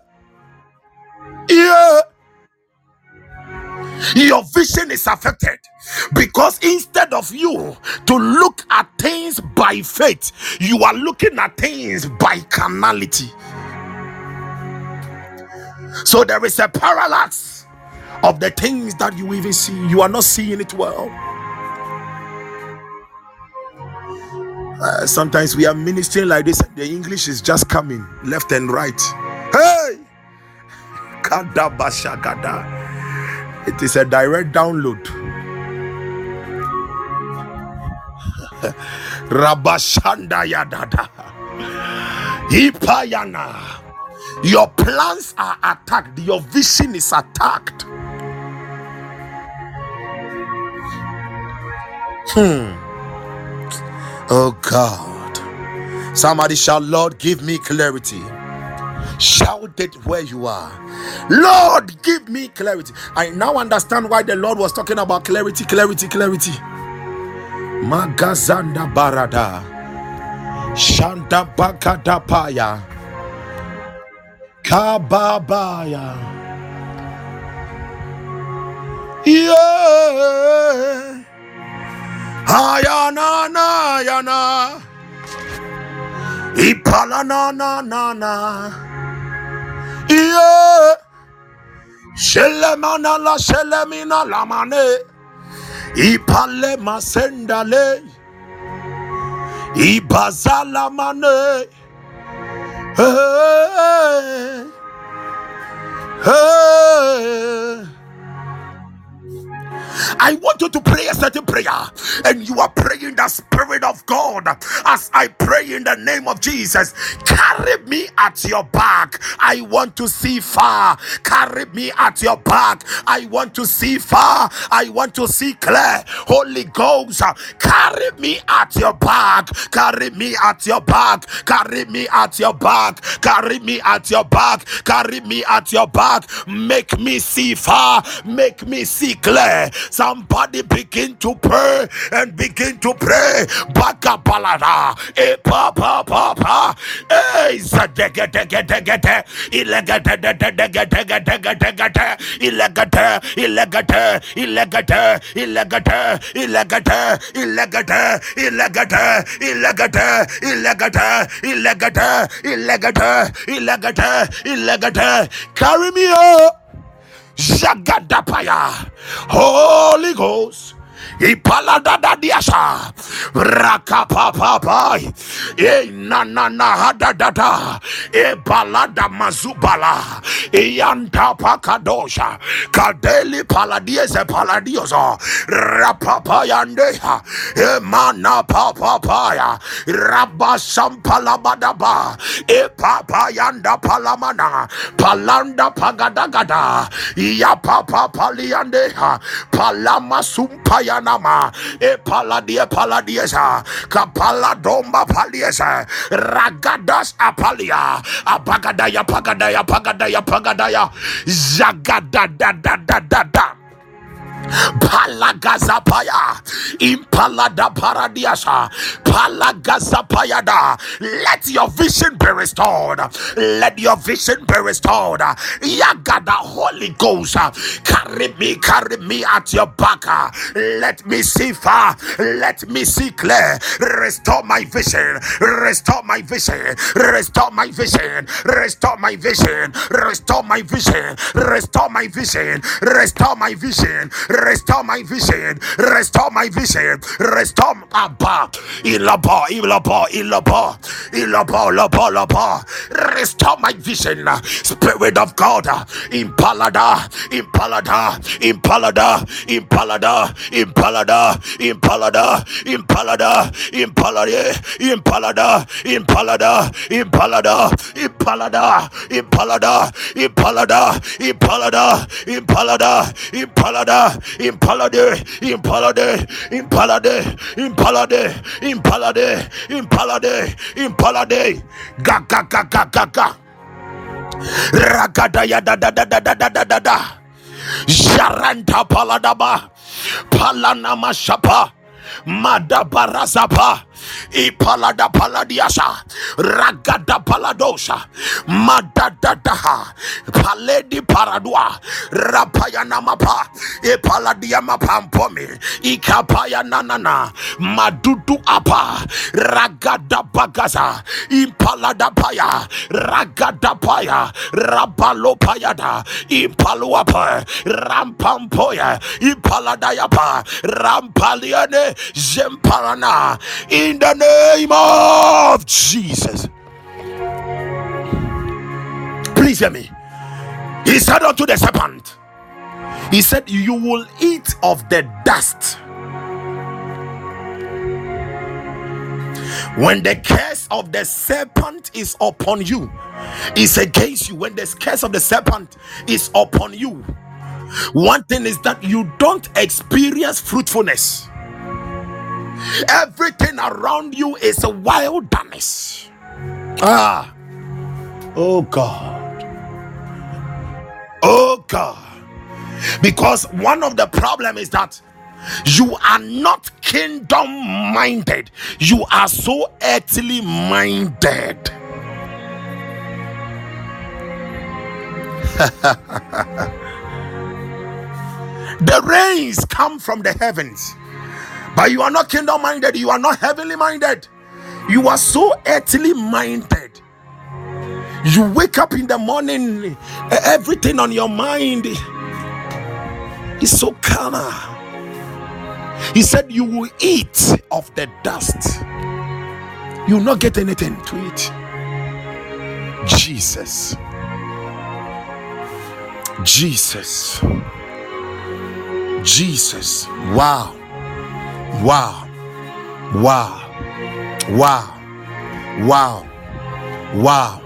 yeah. Your vision is affected because instead of you to look at things by faith, you are looking at things by carnality. So there is a parallax of the things that you even see. You are not seeing it well. Uh, sometimes we are ministering like this, the English is just coming left and right. Hey! Kadabashagada. It is a direct download. Rabashanda Yadada. Hipayana. Your plans are attacked, your vision is attacked. Hmm. Oh God. Somebody shout, Lord, give me clarity. Shout it where you are. Lord, give me clarity. I now understand why the Lord was talking about clarity, clarity, clarity. Magazanda barada. Shanta bakadapaya. Kababaya. Yeah. Ayana na yana. Ipala na na na na. Yeah. Shelemana la shelemina la mane. Ipale masendale. Ibazala mane. Ah, hey. I want you to pray a certain prayer, and you are praying the Spirit of God as I pray in the name of Jesus. Carry me at your back. I want to see far. Carry me at your back. I want to see far. I want to see clear. Holy Ghost, carry me at your back. Carry me at your back. Carry me at your back. Carry me at your back. Carry me at your back. Make me see far. Make me see clear. Somebody begin to pray and begin to pray. Baka balada. E pa pa pa pa. E zadege dege dege de. Ilegate de de dege dege dege dege de. Ilegate. Ilegate. Ilegate. Ilegate. Ilegate. Ilegate. Ilegate. Ilegate. Ilegate. Ilegate. Ilegate. Ilegate. Ilegate. Carry me up. Jagadapaya. Holy Ghost, Ibalada dadiasha, rakapa papa. E na na ipaladadadiasa rakapapapai E balada mazubala. E yanta iyantapakadosha kadeli paladiese paladioso rapapayandeha emanapapapaya rabasampalabadaba. Epapayanda palamana. Palanda pagadagada. Iyapapapaliandeha palamasumpayana Paladiama, Epaladia Paladiesa, Capaladomba Paliesa, Ragadas Apalia, Apagadaya Pagadaya Pagadaya Pagadaya, Zagadada da da da da. Palagazapaya, Impalada Paradiasa, Palagazapayada. Let your vision be restored. Let your vision be restored. Yagada Holy Ghost, carry me, carry me at your back. Let me see far. Let me see clear. Restore my vision. Restore my vision. Restore my vision. Restore my vision. Restore my vision. Restore my vision. Restore my vision. Restore my vision. Restore my vision. Restore my vision, restore Abba. Ilaba. Ilaba. Ilaba. Ilaba. Laba. Laba. Restore my vision. Spirit of God. Impalada. Impalada. Impalada. Impalada. Impalada. Impalada. Impalada. Impalade. Impalada. Impalada. Impalada. Impalada. Impalada. Impalada. Impalada. Impalada. Impalada. Impalade. Impalade. Impalade. Impalade. Impalade. Impalade. Impalade. Ga ga ga ga ga ga. Ragada ya da da da da da da da da da. Jaranta paladaba. Palanama shapa. Madabarazapa. Ipalada paladiasa. Ragada paladosa. Madadadaha. Paledi paradua. Rapayana mapa. Ipaladia mapampomi. Ikapaya nanana. Madudu apa. Ragada bagaza. Impalada paya. Ragada paya. Rabalo payada. Impaluapa. Rampampoya. Ipaladayapa. Rampaliane. Zemparana. In the name of Jesus. Please hear me. He said unto the serpent, He said, You will eat of the dust. When the curse of the serpent is upon you, is against you. When the curse of the serpent is upon you, one thing is that you don't experience fruitfulness. Everything around you is a wilderness. Ah, oh God, oh God. Because one of the problem is that you are not kingdom minded, you are so earthly minded. the rains come from the heavens, but you are not kingdom minded, you are not heavenly minded, you are so earthly minded. You wake up in the morning, everything on your mind is so carnal. He said, You will eat of the dust. You will not get anything to eat. Jesus. Jesus. Jesus. Wow. Wow. Wow. Wow. Wow. Wow.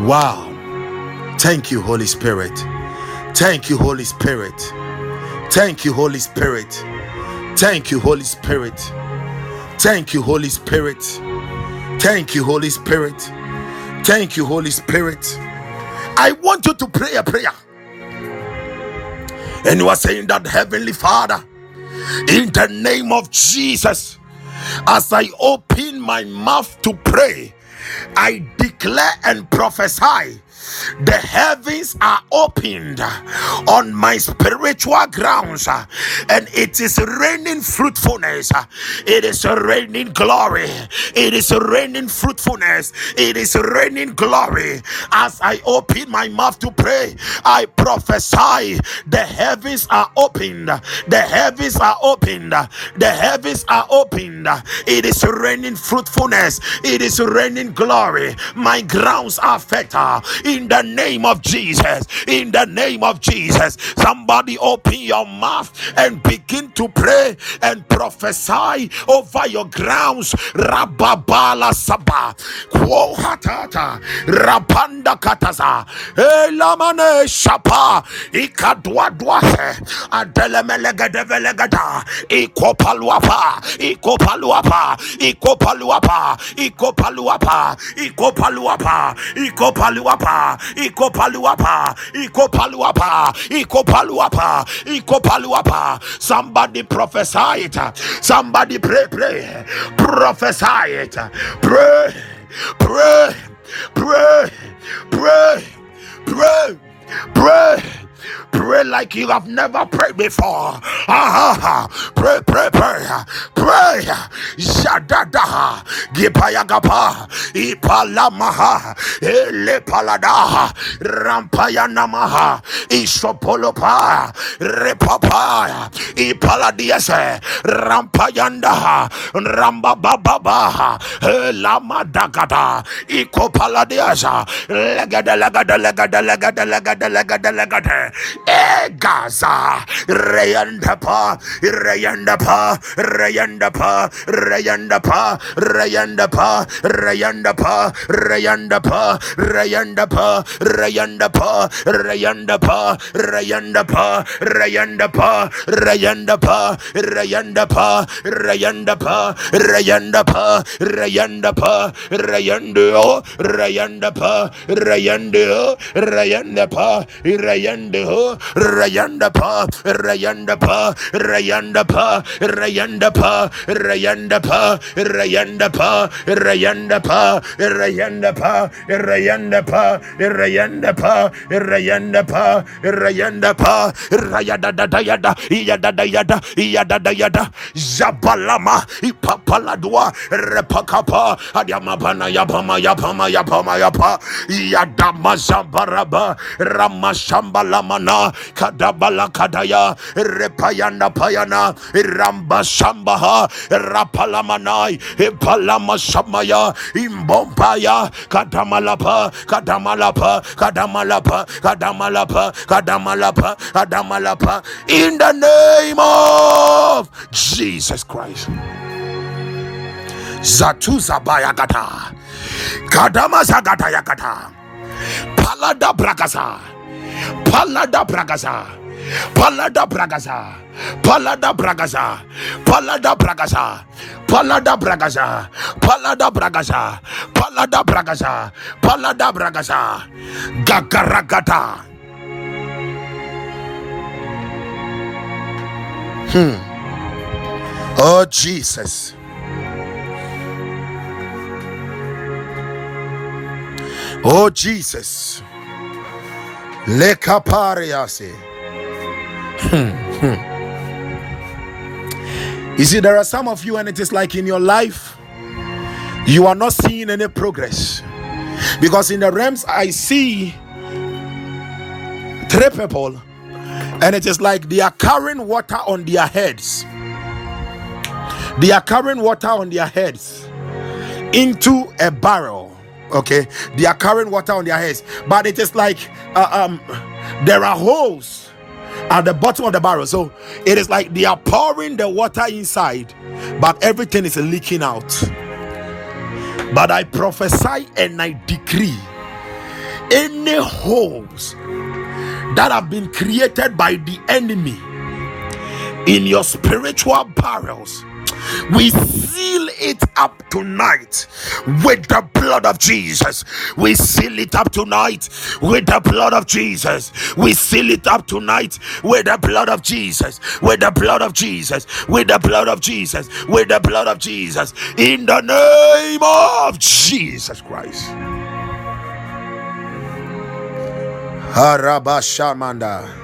Wow. Thank you, Holy Spirit. Thank you, Holy Spirit. Thank you, Holy Spirit. Thank you, Holy Spirit. Thank you, Holy Spirit. Thank you, Holy Spirit. Thank you, Holy Spirit. I want you to pray a prayer. And you are saying that, Heavenly Father, in the name of Jesus, as I open my mouth to pray, I declare and prophesy the heavens are opened on my spiritual grounds, and it is raining fruitfulness. It is raining glory. It is raining fruitfulness. It is raining glory. As I open my mouth to pray, I prophesy the heavens are opened. The heavens are opened. The heavens are opened. It is raining fruitfulness. It is raining glory. My grounds are fertile in the name of Jesus. In the name of Jesus. Somebody open your mouth and begin to pray and prophesy over your grounds. Rababala Saba. Kwohatata. Rapanda Kataza. Elamane Shapa. Ikadwadwase. Adelemelegadavelegada. Ikopaluapa. Ikopaluapa. Ikopaluapa. Ikopaluapa. Ikopaluapa. Ikopaluapa. Ikopaluapa. Ikopaluapa. Ikopaluapa. Ikopaluapa. Somebody prophesy it. Somebody pray, pray. Prophesy it. Pray. Pray. Pray. Pray. Pray. Pray. Pray like you have never prayed before. Ah, ah, ah. Pray, pray, pray, pray. Shadada, Gipayagapa, Ipalamaha, Elepalada, Rampayanamaha, Isopolopa, Repapa, Ipaladiase, Rampayanda, Rambababa, Lamadagada, Ikopaladiasa, Legada, Legada, Legada, Legada, Legada, Legada, Legada, Egaza, Rayandapa, Rayandapa, Rayandapa, Rayandapa, Rayandapa, Rayandapa, Rayandapa, Rayandapa, Rayandapa, Rayandapa, Rayandapa, Rayandapa, Rayandapa, Rayandapa, Rayandapa, Rayandapa, Rayandapa, Rayando, Rayandapa, Rayando, Rayandapa, Rayando, Rayandapa, Rayandapa, Rayandapa, Rayandapa, Rayandapa, Rayandapa, Rayandapa, Rayandapa, Rayandapa, Rayandapa, Rayandapa, Rayandapa, Rayadadayada, Yadadayada, Yadadayada, Zabalama, Ipapaladua, Repakapa, Adiamabana, Yapama, Yapama, Yapama, Yapa, Yadama Zambaraba, Ramashambalamana, Kadabala Kadaya, Repayanda Payana, Ramba Sambaha, Rapalamanai, Ipalama Samaya, Imbompaya, Kadamalapa, Kadamalapa, Kadamalapa, Kadamalapa, Kadamalapa, Kadamalapa, in the name of Jesus Christ. Zatuza Bayagata, Kadama Zagata Yakata, Palada Bragaza, Palada Bragaza. Palada Bragaza, Palada Bragaza, Palada Bragaza, Palada Bragaza, Palada Bragaza, Palada Bragaza, Palada Bragaza, Gagaragata. Hmm. Oh, Jesus. Oh, Jesus. Le capariase. Hmm. You see, there are some of you, and it is like in your life, you are not seeing any progress. Because in the realms, I see three people, and it is like they are carrying water on their heads. They are carrying water on their heads into a barrel. Okay, they are carrying water on their heads, but it is like uh, um, there are holes at the bottom of the barrel. So it is like they are pouring the water inside, but everything is leaking out. But I prophesy and I decree any holes that have been created by the enemy in your spiritual barrels. We seal it up tonight with the blood of Jesus. We seal it up tonight with the blood of Jesus. We seal it up tonight with the blood of Jesus. With the blood of Jesus. With the blood of Jesus. With the blood of Jesus. In the name of Jesus Christ. Harabashamanda.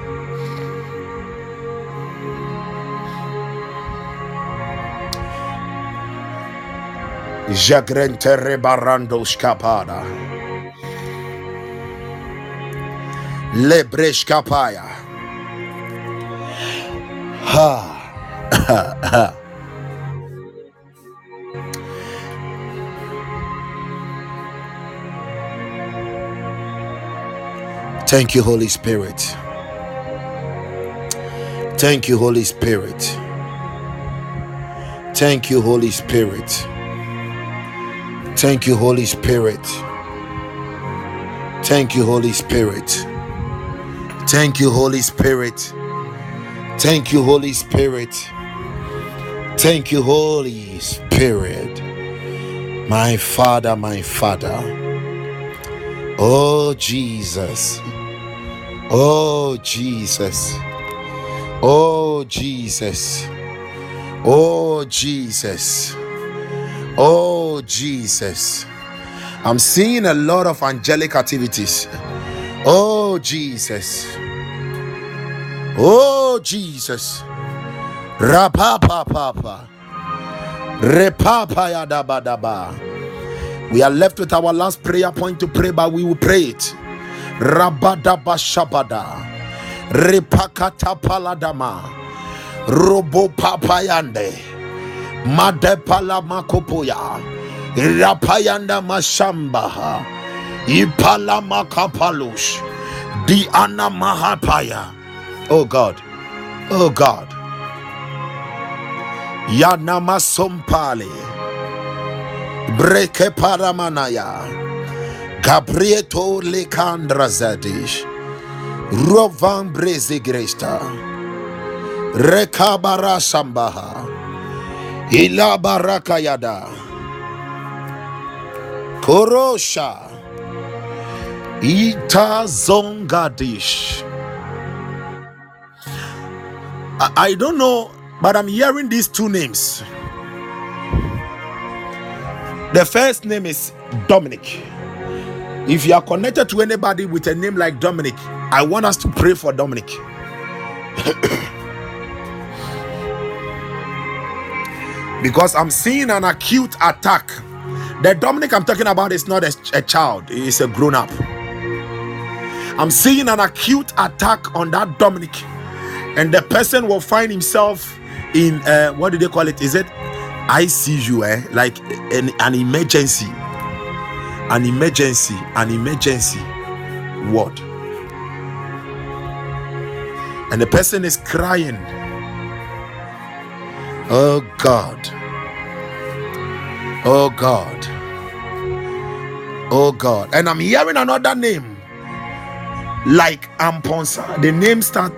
Jagrentere barando scapada. Lebreshkapaya. Ha. Thank you, Holy Spirit. Thank you, Holy Spirit. Thank you, Holy Spirit. Thank you, Holy Spirit. Thank you, Holy Spirit. Thank you, Holy Spirit. Thank you, Holy Spirit. Thank you, Holy Spirit. My Father, my Father. Oh, Jesus. Oh, Jesus. Oh, Jesus. Oh, Jesus. Oh, Jesus. I'm seeing a lot of angelic activities. Oh, Jesus. Oh, Jesus. Rapapa papa. Repapa yadabadaba. We are left with our last prayer point to pray, but we will pray it. Rabadaba shabada. Repakata paladama. Robo papayande. Madepala makopoya. Rapayanda mashambaha. Ipala makapalush. Diana mahapaya. Oh God. Oh God. Yanama sompale. Breke paramanaya. Gabrieto lekandra zadish. Rovan brezigresta. Rekabara sambaha. Ila barakayada. Korosha. Ita zongadish. I, I don't know, but I'm hearing these two names. The first name is Dominic. If you are connected to anybody with a name like Dominic, I want us to pray for Dominic. because I'm seeing an acute attack. The Dominic I'm talking about is not a, a child, he's a grown up. I'm seeing an acute attack on that Dominic, and the person will find himself in uh, what do they call it? Is it ICU? Eh? Like an, an emergency, an emergency, an emergency ward, and the person is crying. Oh God. Oh God. Oh God. And I'm hearing another name like Amponsa. The name start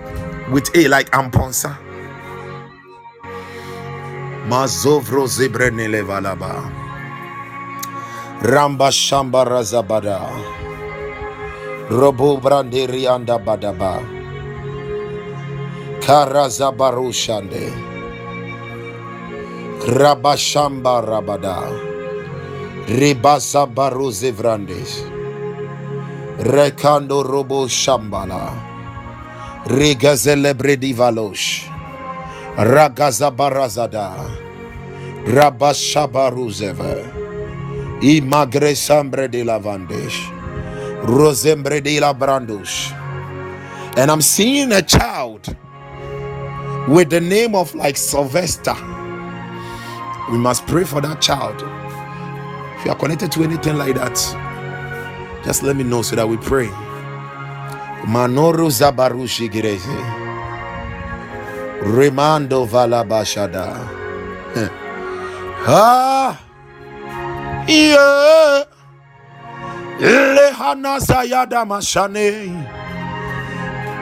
with A like Amponsa. Mazovro Zebrenele Valaba. Ramba Shamba Razabada. Robo Branderi Anda Badaba. Karazabaru Shande. Rabashamba Rabada. Ribasa Baruze Vrandes. Rekando Robo Shambala. Regazele Bredi Valosh. Ragaza Barazada. Rabashabaruzeve. Imagre Sambre de la Vandesh. Rosembre de la Brandush. And I'm seeing a child with the name of like Sylvester. We must pray for that child. If you are connected to anything like that, just let me know so that we pray. Manoro Zabarushi Gireze. Remando Valabashada. Ah, yeah. Lehana Zayada Mashane.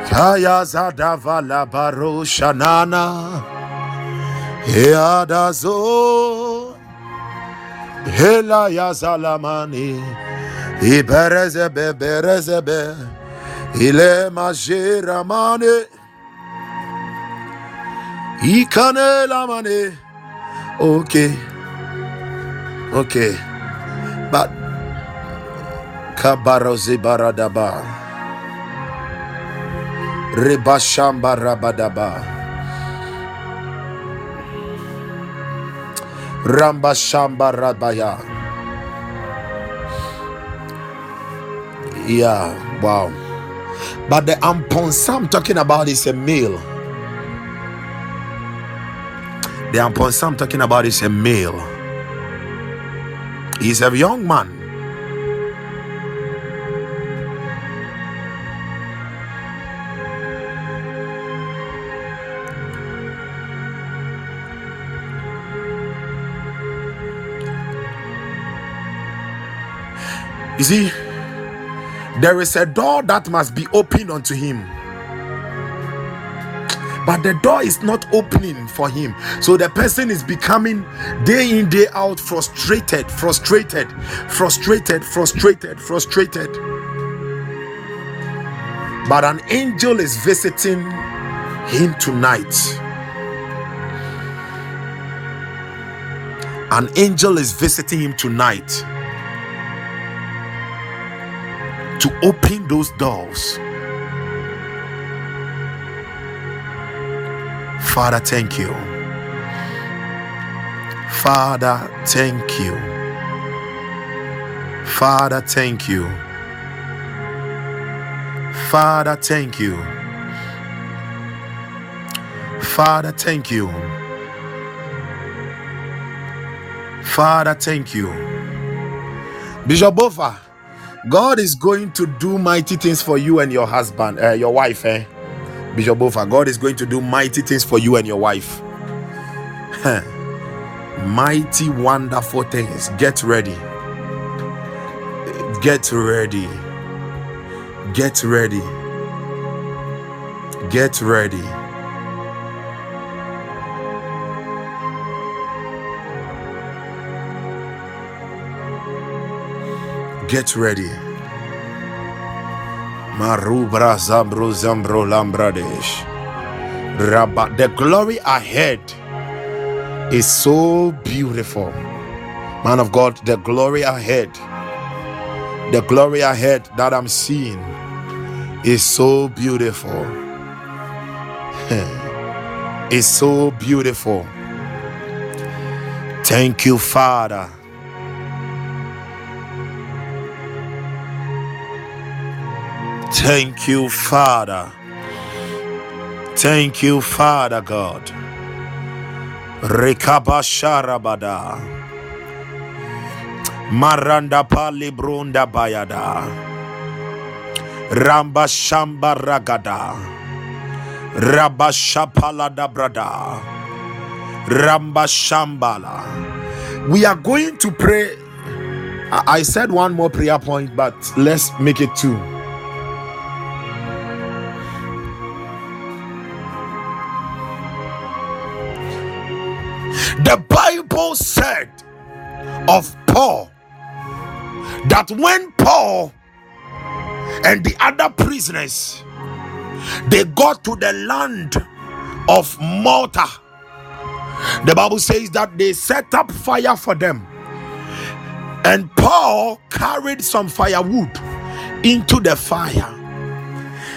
Kaya Zadavala Baroshanana. Eadazo Hela Yazalamani Iberezebe Berezebe Ile Majiramane Ikane Lamane Okay Okay But Kabarozi Baradaba. Rebashamba rabadaba. Ramba shamba rabaya. Yeah, wow. But the amponsa I'm talking about is a male. The amponsa I'm talking about is a male. He's a young man. You see, there is a door that must be opened unto him. But the door is not opening for him. So the person is becoming day in, day out frustrated, frustrated, frustrated, frustrated, frustrated. But an angel is visiting him tonight. An angel is visiting him tonight to open those doors. Father, thank you. Father, thank you. Father, thank you. Father, thank you. Father, thank you. Father, thank you. Bishop God is going to do mighty things for you and your husband, uh, your wife, eh? Bishop Bofa, God is going to do mighty things for you and your wife. mighty, wonderful things. Get ready. Get ready. Get ready. Get ready. Get ready. Marubra Zambro Zambro Lambradesh. Rabba. The glory ahead is so beautiful. Man of God, the glory ahead, the glory ahead that I'm seeing is so beautiful. it's so beautiful. Thank you, Father. Thank you, Father. Thank you, Father God. Rekabasharabada. Maranda pali brunda bayada. Ramba shamba ragada. Rabashapala da brada. Ramba shambala. We are going to pray. I said one more prayer point, but let's make it two. Of Paul that when Paul and the other prisoners they got to the land of Malta, the Bible says that they set up fire for them, and Paul carried some firewood into the fire.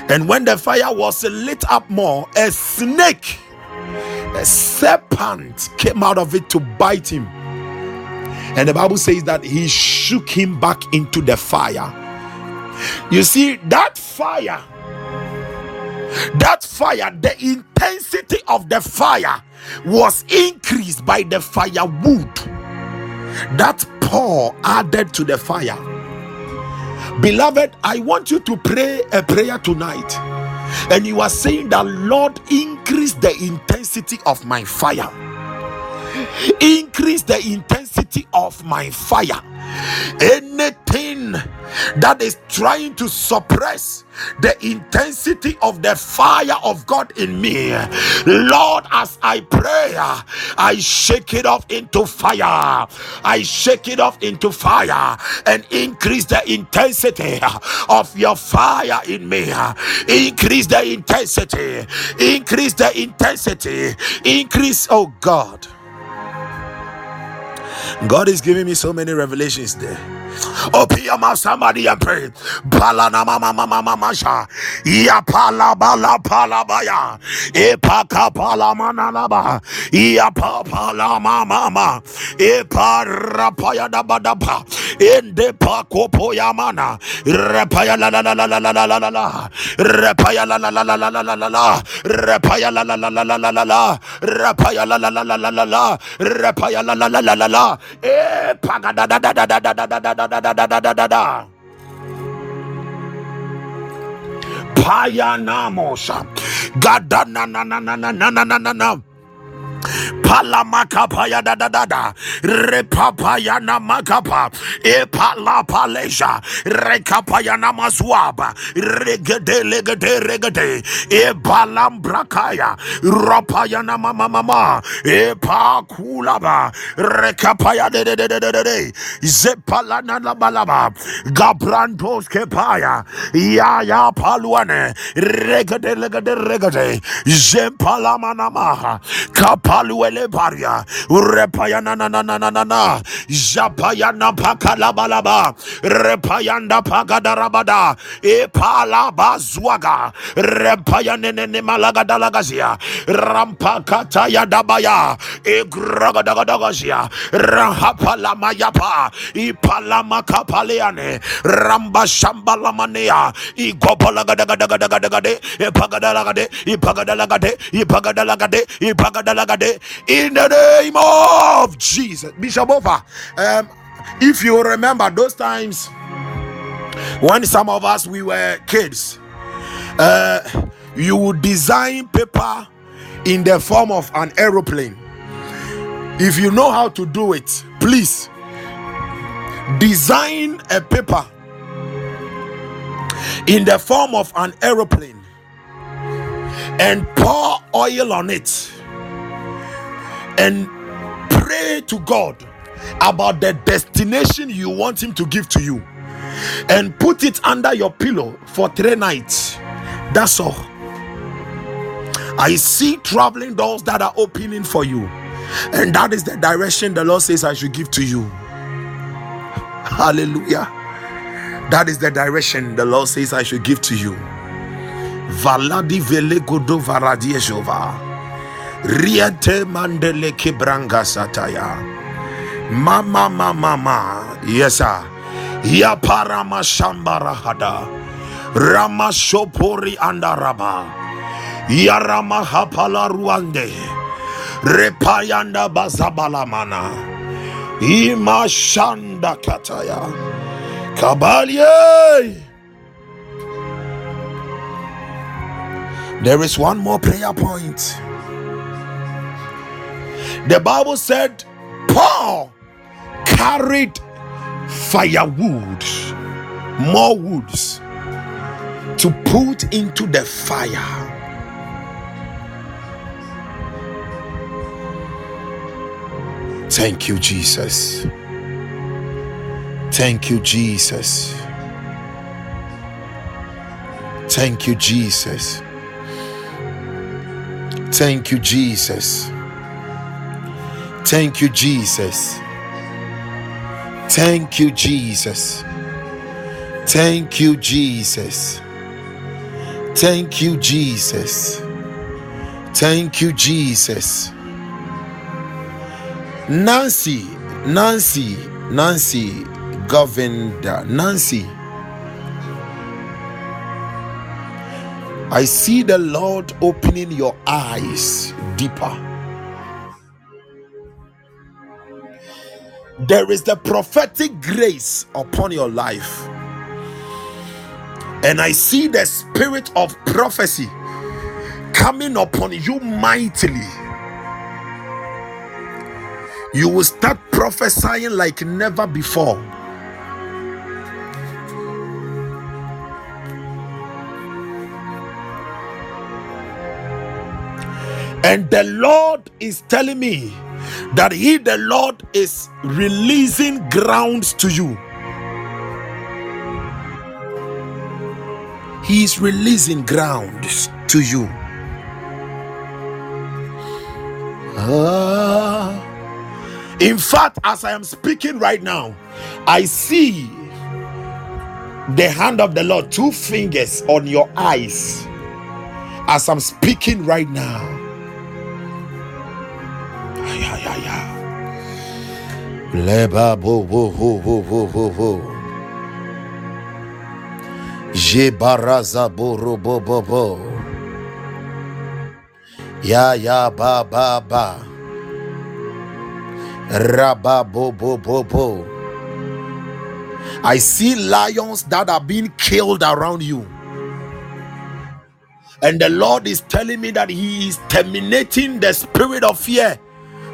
And when the fire was lit up more, a snake a serpent came out of it to bite him. And the Bible says that he shook him back into the fire. You see, that fire, that fire, the intensity of the fire was increased by the firewood that Paul added to the fire. Beloved, I want you to pray a prayer tonight and you are saying that Lord, increase the intensity of my fire, increase the intensity of my fire. Anything that is trying to suppress the intensity of the fire of God in me, Lord, as I pray, I shake it off into fire. I shake it off into fire and increase the intensity of your fire in me. Increase the intensity, increase the intensity, increase, oh God. God is giving me so many revelations there. Open your mouth, somebody, and pray. Palana mama mama mama sha. Ya pala bala pala baya. E paka pala manalaba. Ya pa pala mama mama. E para paya da badapa. Ende pa kopo ya mana. Repaya la la la la la la la la la la. Repaya la la la la la la la la la. Repaya la la la la la la la la. Repaya la la la la la la la. Repaya la la la la la la. E paga da da da da da da da da da da da da da da da. Payanamosha. Gada na na na na na na na na na na. Palamakapaya da da da da repapayana makapa epalapaleja. Rekapayana mazwaba regede legede regede. Ebalambrakaya. Rapayana mama mama epakulaba. Rekapaya de de de de de de zepalana la balaba gabrandos kepaya ya ya paluane regede legede regede. Zepalamana maha kapaluele baria repayana na na na na na na japayana pakalabalaba repayanda pagadarabada epalaba zwaga repayane ne malagadalagazia rampakataya dabaya egragadagazia rahapalamayapa. Ipalamakapaleane. Ramba shambalamanea igopalagadagadagadagade epagadalagade. Ipagadalagade. Ipagadalagade. Ipagadalagade in the name of Jesus. Bishop Ofa um if you remember those times when some of us we were kids uh you would design paper in the form of an aeroplane. If you know how to do it please design a paper in the form of an aeroplane and pour oil on it and pray to God about the destination you want Him to give to you and put it under your pillow for three nights. That's all. I see traveling doors that are opening for you, and that is the direction the Lord says I should give to you. Hallelujah. That is the direction the Lord says I should give to you. Valadi vele godo varadie jova. Riete mandele kibranga sataya. Mama mama mama. Yes sir. Ya parama shambara hada. Rama shopori andaraba. Ya rama hapala ruande. Repayanda bazabalamana. Ima shanda kataya. Kabalie. There is one more prayer point. The Bible said Paul carried firewood, more woods to put into the fire. Thank you, Jesus. Thank you, Jesus. Thank you, Jesus. Thank you, Jesus. Thank you, Jesus. Thank you, Jesus. Thank you, Jesus. Thank you, Jesus. Thank you, Jesus. Nancy, Nancy, Nancy, Governor, Nancy. I see the Lord opening your eyes deeper. There is the prophetic grace upon your life. And I see the spirit of prophecy coming upon you mightily. You will start prophesying like never before. And the Lord is telling me that He, the Lord, is releasing grounds to you. He is releasing grounds to you. Ah. In fact, as I am speaking right now, I see the hand of the Lord, two fingers on your eyes as I'm speaking right now. Ay. Leba bo bo bo bo bo bo bo. Bo bo bo. Ya ya ba ba ba. Raba bo bo bo bo. I see lions that are being killed around you. And the Lord is telling me that He is terminating the spirit of fear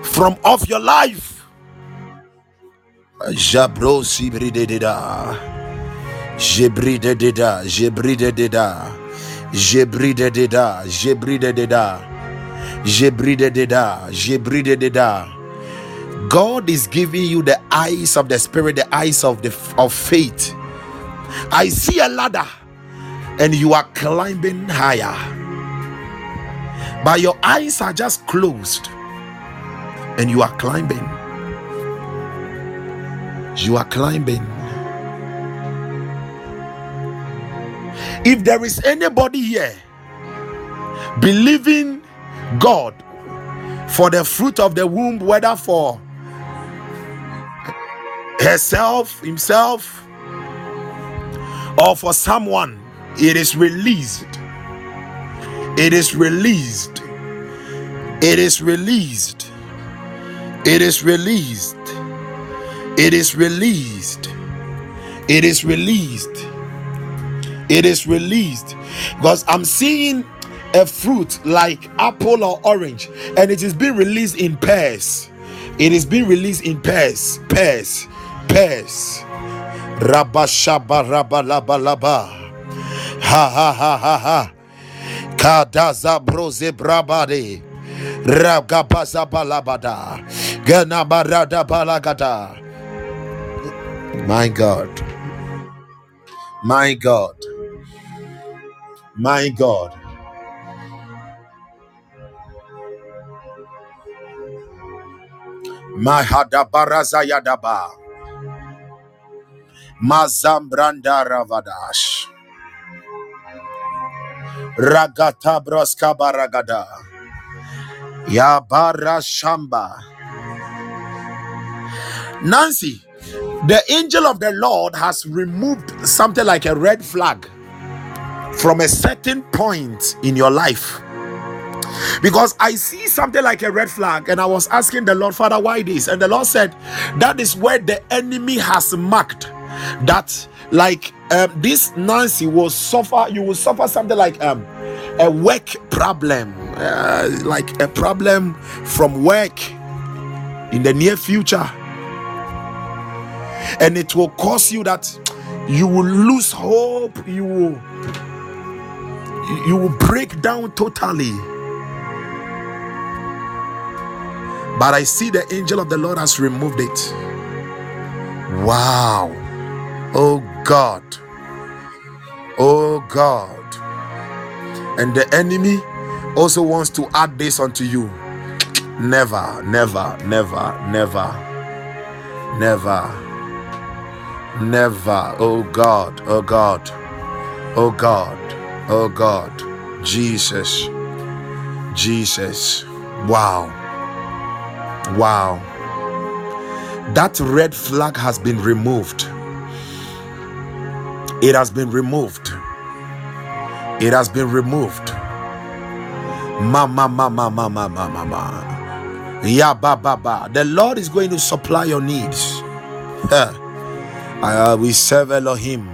from off your life. Jabro sibridededa. Jebridededa. Jebridededa. Jebridededa. Jebridededa. Jebridededa. Jebridededa. God is giving you the eyes of the spirit, the eyes of the of faith. I see a ladder and you are climbing higher. But your eyes are just closed and you are climbing. You are climbing. If there is anybody here believing God for the fruit of the womb, whether for herself, himself, or for someone, it is released. It is released. It is released. It is released. It is released. It is released. It is released. Because I'm seeing a fruit like apple or orange, and it is being released in pairs. It is being released in pairs, pairs, pairs. Rabashaba rabalabalaba. Ha ha ha ha ha. Kadaza broze brabade. Ragabaza Ganabarada balagada. My God. My God. My God. Mahadabaraza yadaba. Mazambranda ravadash. Ragata broska baragada. Yabara shamba. Nancy, the angel of the Lord has removed something like a red flag from a certain point in your life. Because I see something like a red flag, and I was asking the Lord, Father, why this? And the Lord said, That is where the enemy has marked that, like, um, this Nancy will suffer, you will suffer something like um, a work problem, uh, like a problem from work in the near future. And it will cause you that you will lose hope, you will you will break down totally. But I see the angel of the Lord has removed it. Wow. Oh God. Oh God. And the enemy also wants to add this unto you. Never, never, never, never, never, never. Oh God. Oh God. Oh God. Oh God. Jesus. Jesus. Wow. Wow. That red flag has been removed. It has been removed. It has been removed. Mama, mama, mama, mama, mama. Yeah, ba, ba, ba. The Lord is going to supply your needs. Huh. Uh, we serve Elohim.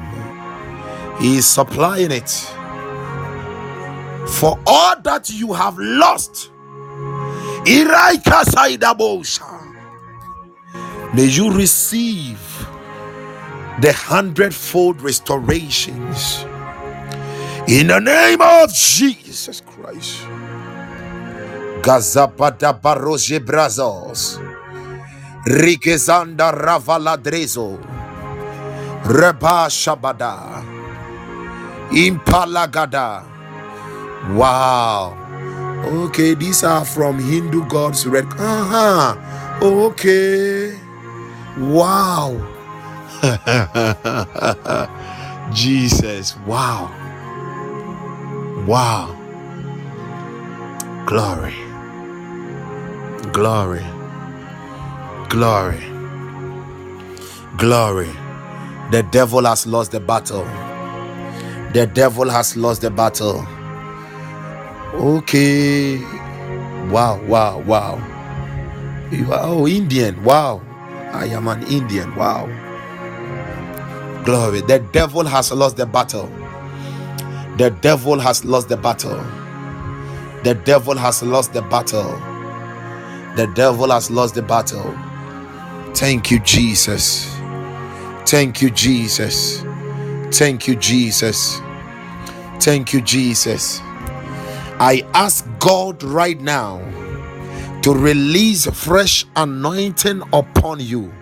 He is supplying it. For all that you have lost. May you receive the hundredfold restorations in the name of Jesus Christ. Gazapata Baroje Brazos, Rikezanda Ravaladrezo, Reba Shabada, Impalagada. Wow. Okay, these are from Hindu gods. Red. Uh-huh. Okay. Wow. Jesus. Wow. Wow. Glory. Glory. Glory. Glory. The devil has lost the battle. The devil has lost the battle. Okay. Wow, wow, wow. You are oh Indian. Wow. I am an Indian. Wow. Glory. The devil has lost the battle. The devil has lost the battle. The devil has lost the battle. The devil has lost the battle. Thank you, Jesus. Thank you, Jesus. Thank you, Jesus. Thank you, Jesus. I ask God right now to release fresh anointing upon you.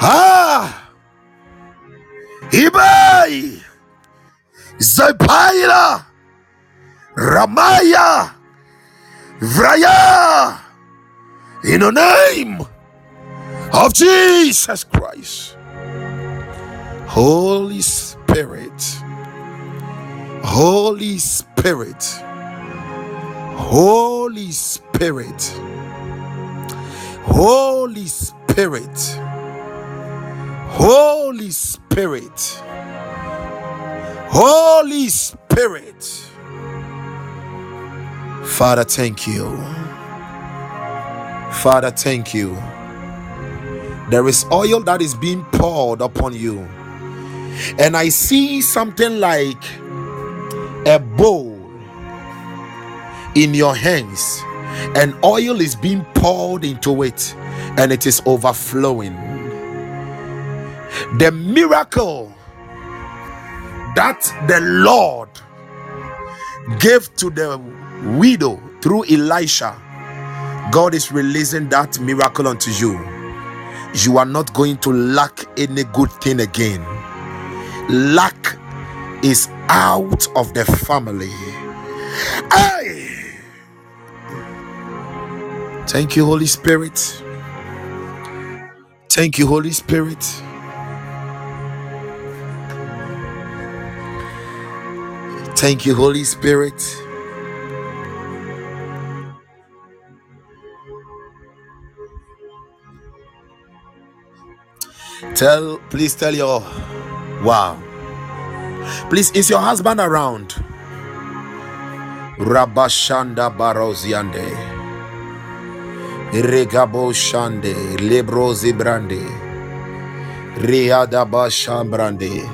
Ah! Ibai! Zepaila! Ramaya! Vraya! In the name of Jesus Christ. Holy Spirit. Holy Spirit. Holy Spirit. Holy Spirit. Holy Spirit. Holy Spirit. Father, thank you. Father, thank you. There is oil that is being poured upon you. And I see something like a bowl in your hands, and oil is being poured into it, and it is overflowing. The miracle that the Lord gave to the widow through Elisha, God is releasing that miracle unto you. You are not going to lack any good thing again. Lack is out of the family. Hey! Thank you, Holy Spirit. Thank you, Holy Spirit. Thank you, Holy Spirit. Tell, please tell your wow. Please, is your husband around? Rabashanda Baroziande. Regabo Shande. Lebro Zibrande. Riada Bashambrande.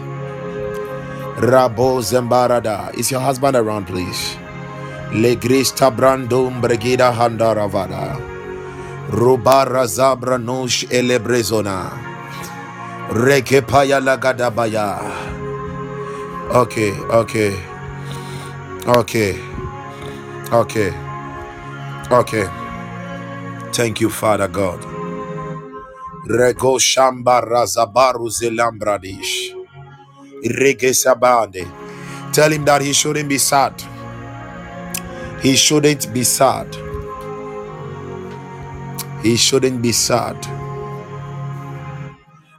Rabo Zembarada. Is your husband around, please? Legrista Brandum Bregida Handaravada. Rubara Zabra Nosh Elebrezona. Rekepaya Lagadabaya. Okay, okay, okay, okay, okay. Thank you, Father God. Rego Shamba Razabaru Zelambradish. Rege Sabande. Tell him that he shouldn't be sad. He shouldn't be sad. He shouldn't be sad.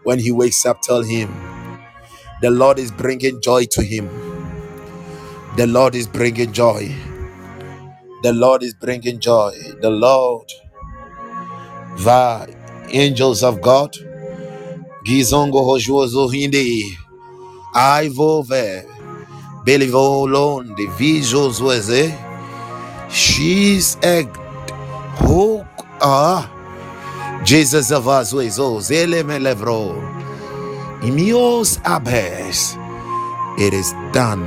When he wakes up, tell him the Lord is bringing joy to him. The Lord is bringing joy. The Lord is bringing joy. The Lord, the angels of God, Gizongo Hojozo Hindi, Ivove, Belivo Lon, the Vijos she's a hook. Ah, Jesus of us, Zele Melevro. Imios Abes. It is done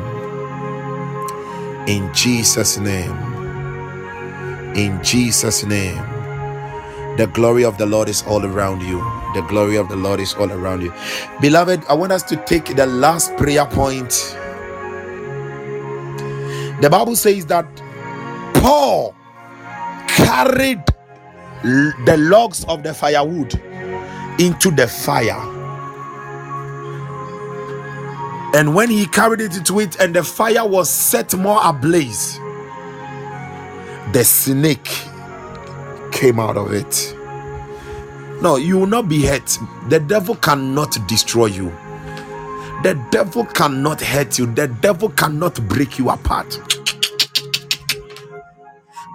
in Jesus' name. In Jesus' name. The glory of the Lord is all around you. The glory of the Lord is all around you. Beloved, I want us to take the last prayer point. The Bible says that Paul carried the logs of the firewood into the fire. And when he carried it into it, and the fire was set more ablaze, the snake came out of it. No, you will not be hurt. The devil cannot destroy you. The devil cannot hurt you. The devil cannot break you apart.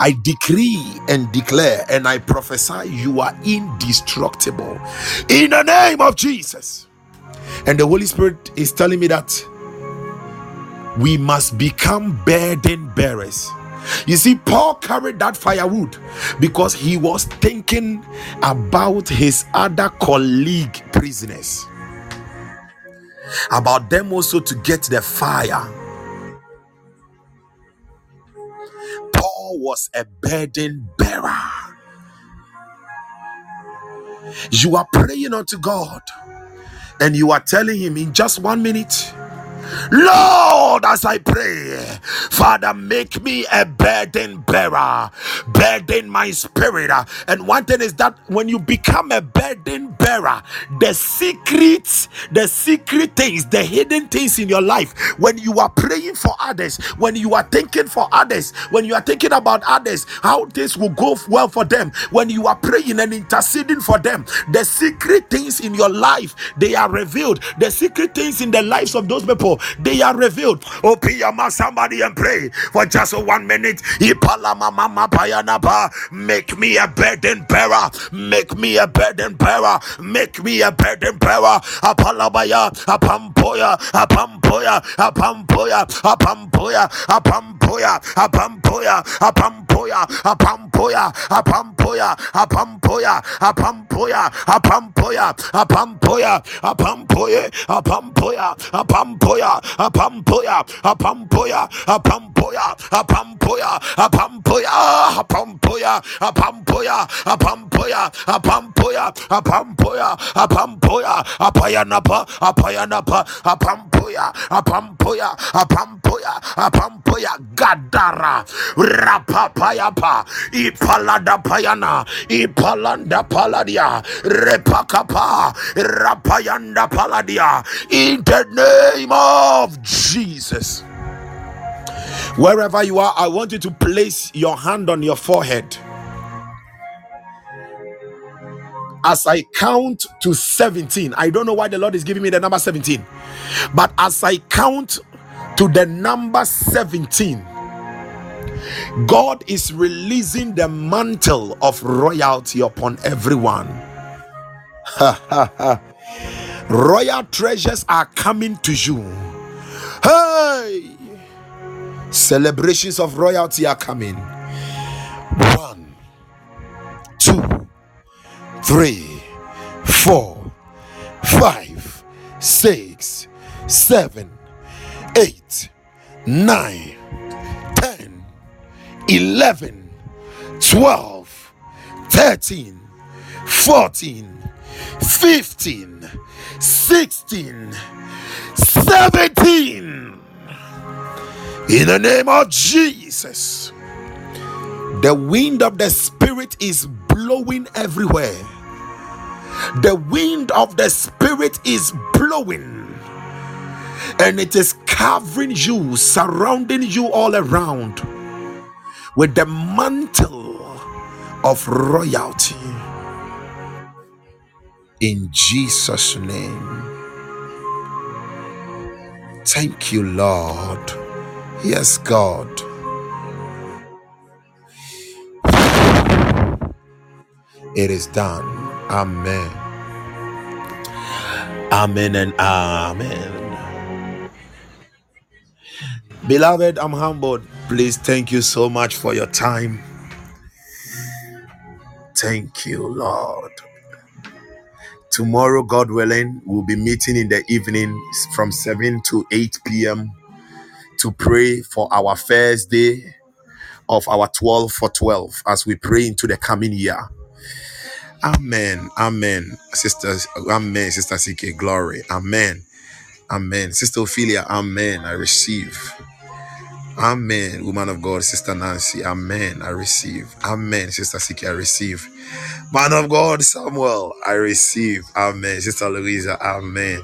I decree and declare and I prophesy you are indestructible in the name of Jesus. And the Holy Spirit is telling me that we must become burden bearers. You see, Paul carried that firewood because he was thinking about his other colleague prisoners, about them also to get the fire. Paul was a burden bearer. You are praying unto God and you are telling Him in just one minute. Lord, as I pray, Father, make me a burden bearer, burden my spirit. And one thing is that when you become a burden bearer, the secrets, the secret things, the hidden things in your life, when you are praying for others, when you are thinking for others, when you are thinking about others, how this will go well for them, when you are praying and interceding for them, the secret things in your life they are revealed. The secret things in the lives of those people they are revealed. Open your mouth, somebody, and pray for just one minute. Make me a burden bearer. Make me a burden bearer. Make me a burden bearer. Apalabaya, apampoya, apampoya, apampoya, apampoya, apampoya, apampoya, apampoya, apampoya, apampoya, apampoya, apampoya, apampoya, apampoya, apampoya, apampoya, apampoya, apampoya, apampoya, apampoya, apampoya, apampoya, apampoya, apampoya, apampoya, apampoya, apampoya, apampoya, apayanapa, apayanapa, apampoya, apampoya, apampoya, apampoya, gadara, rapapayapa, ipalada payana, ipalanda paladia, repakapa, rapayanda paladia, in the name of Jesus. Wherever you are, I want you to place your hand on your forehead. As I count to 17, I don't know why the Lord is giving me the number 17, but as I count to the number 17, God is releasing the mantle of royalty upon everyone. Royal treasures are coming to you. Hey! Celebrations of royalty are coming. One, two, three, four, five, six, seven, eight, nine, ten, eleven, twelve, thirteen, fourteen, fifteen, sixteen, seventeen. In the name of Jesus. The wind of the Spirit is blowing everywhere. The wind of the Spirit is blowing and it is covering you, surrounding you all around with the mantle of royalty. In Jesus' name. Thank you, Lord. Yes, God. It is done. Amen. Amen and amen. Beloved, I'm humbled. Please thank you so much for your time. Thank you, Lord. Tomorrow, God willing, we'll be meeting in the evening from 7 to 8 p.m. to pray for our first day of our 12 for 12 as we pray into the coming year. Amen. Amen. Sisters, Amen. Sister CK, glory. Amen. Amen. Sister Ophelia, Amen. I receive. Amen. Woman of God, Sister Nancy, Amen. I receive. Amen. Sister CK, I receive. Man of God, Samuel, I receive. Amen. Sister Louisa, Amen.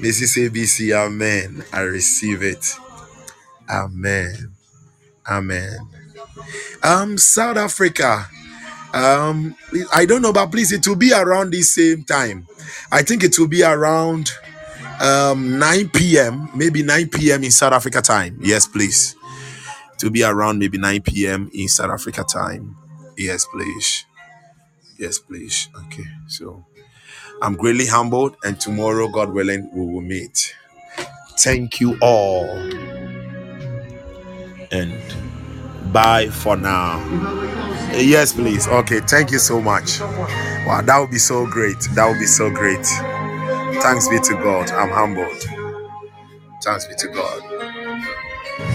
Mrs. ABC, Amen. I receive it. Amen. Amen. Um, South Africa. Um, I don't know, but please, it will be around the same time. I think it will be around um 9 p.m. Maybe 9 p.m. in South Africa time. Yes, please. Will be around maybe 9 p.m. in South Africa time. Yes, please. Yes, please. Okay. So I'm greatly humbled, and tomorrow, God willing, we will meet. Thank you all, and bye for now. Yes, please. Okay. Thank you so much. Wow, that would be so great. That would be so great. Thanks be to God. I'm humbled. Thanks be to God.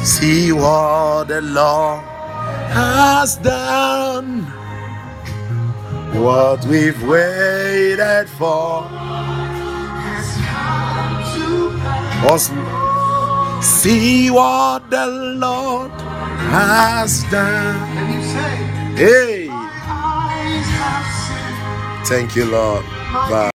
See what the Lord has done, what we've waited for. Awesome. See what the Lord has done. Hey, thank you, Lord. Bye.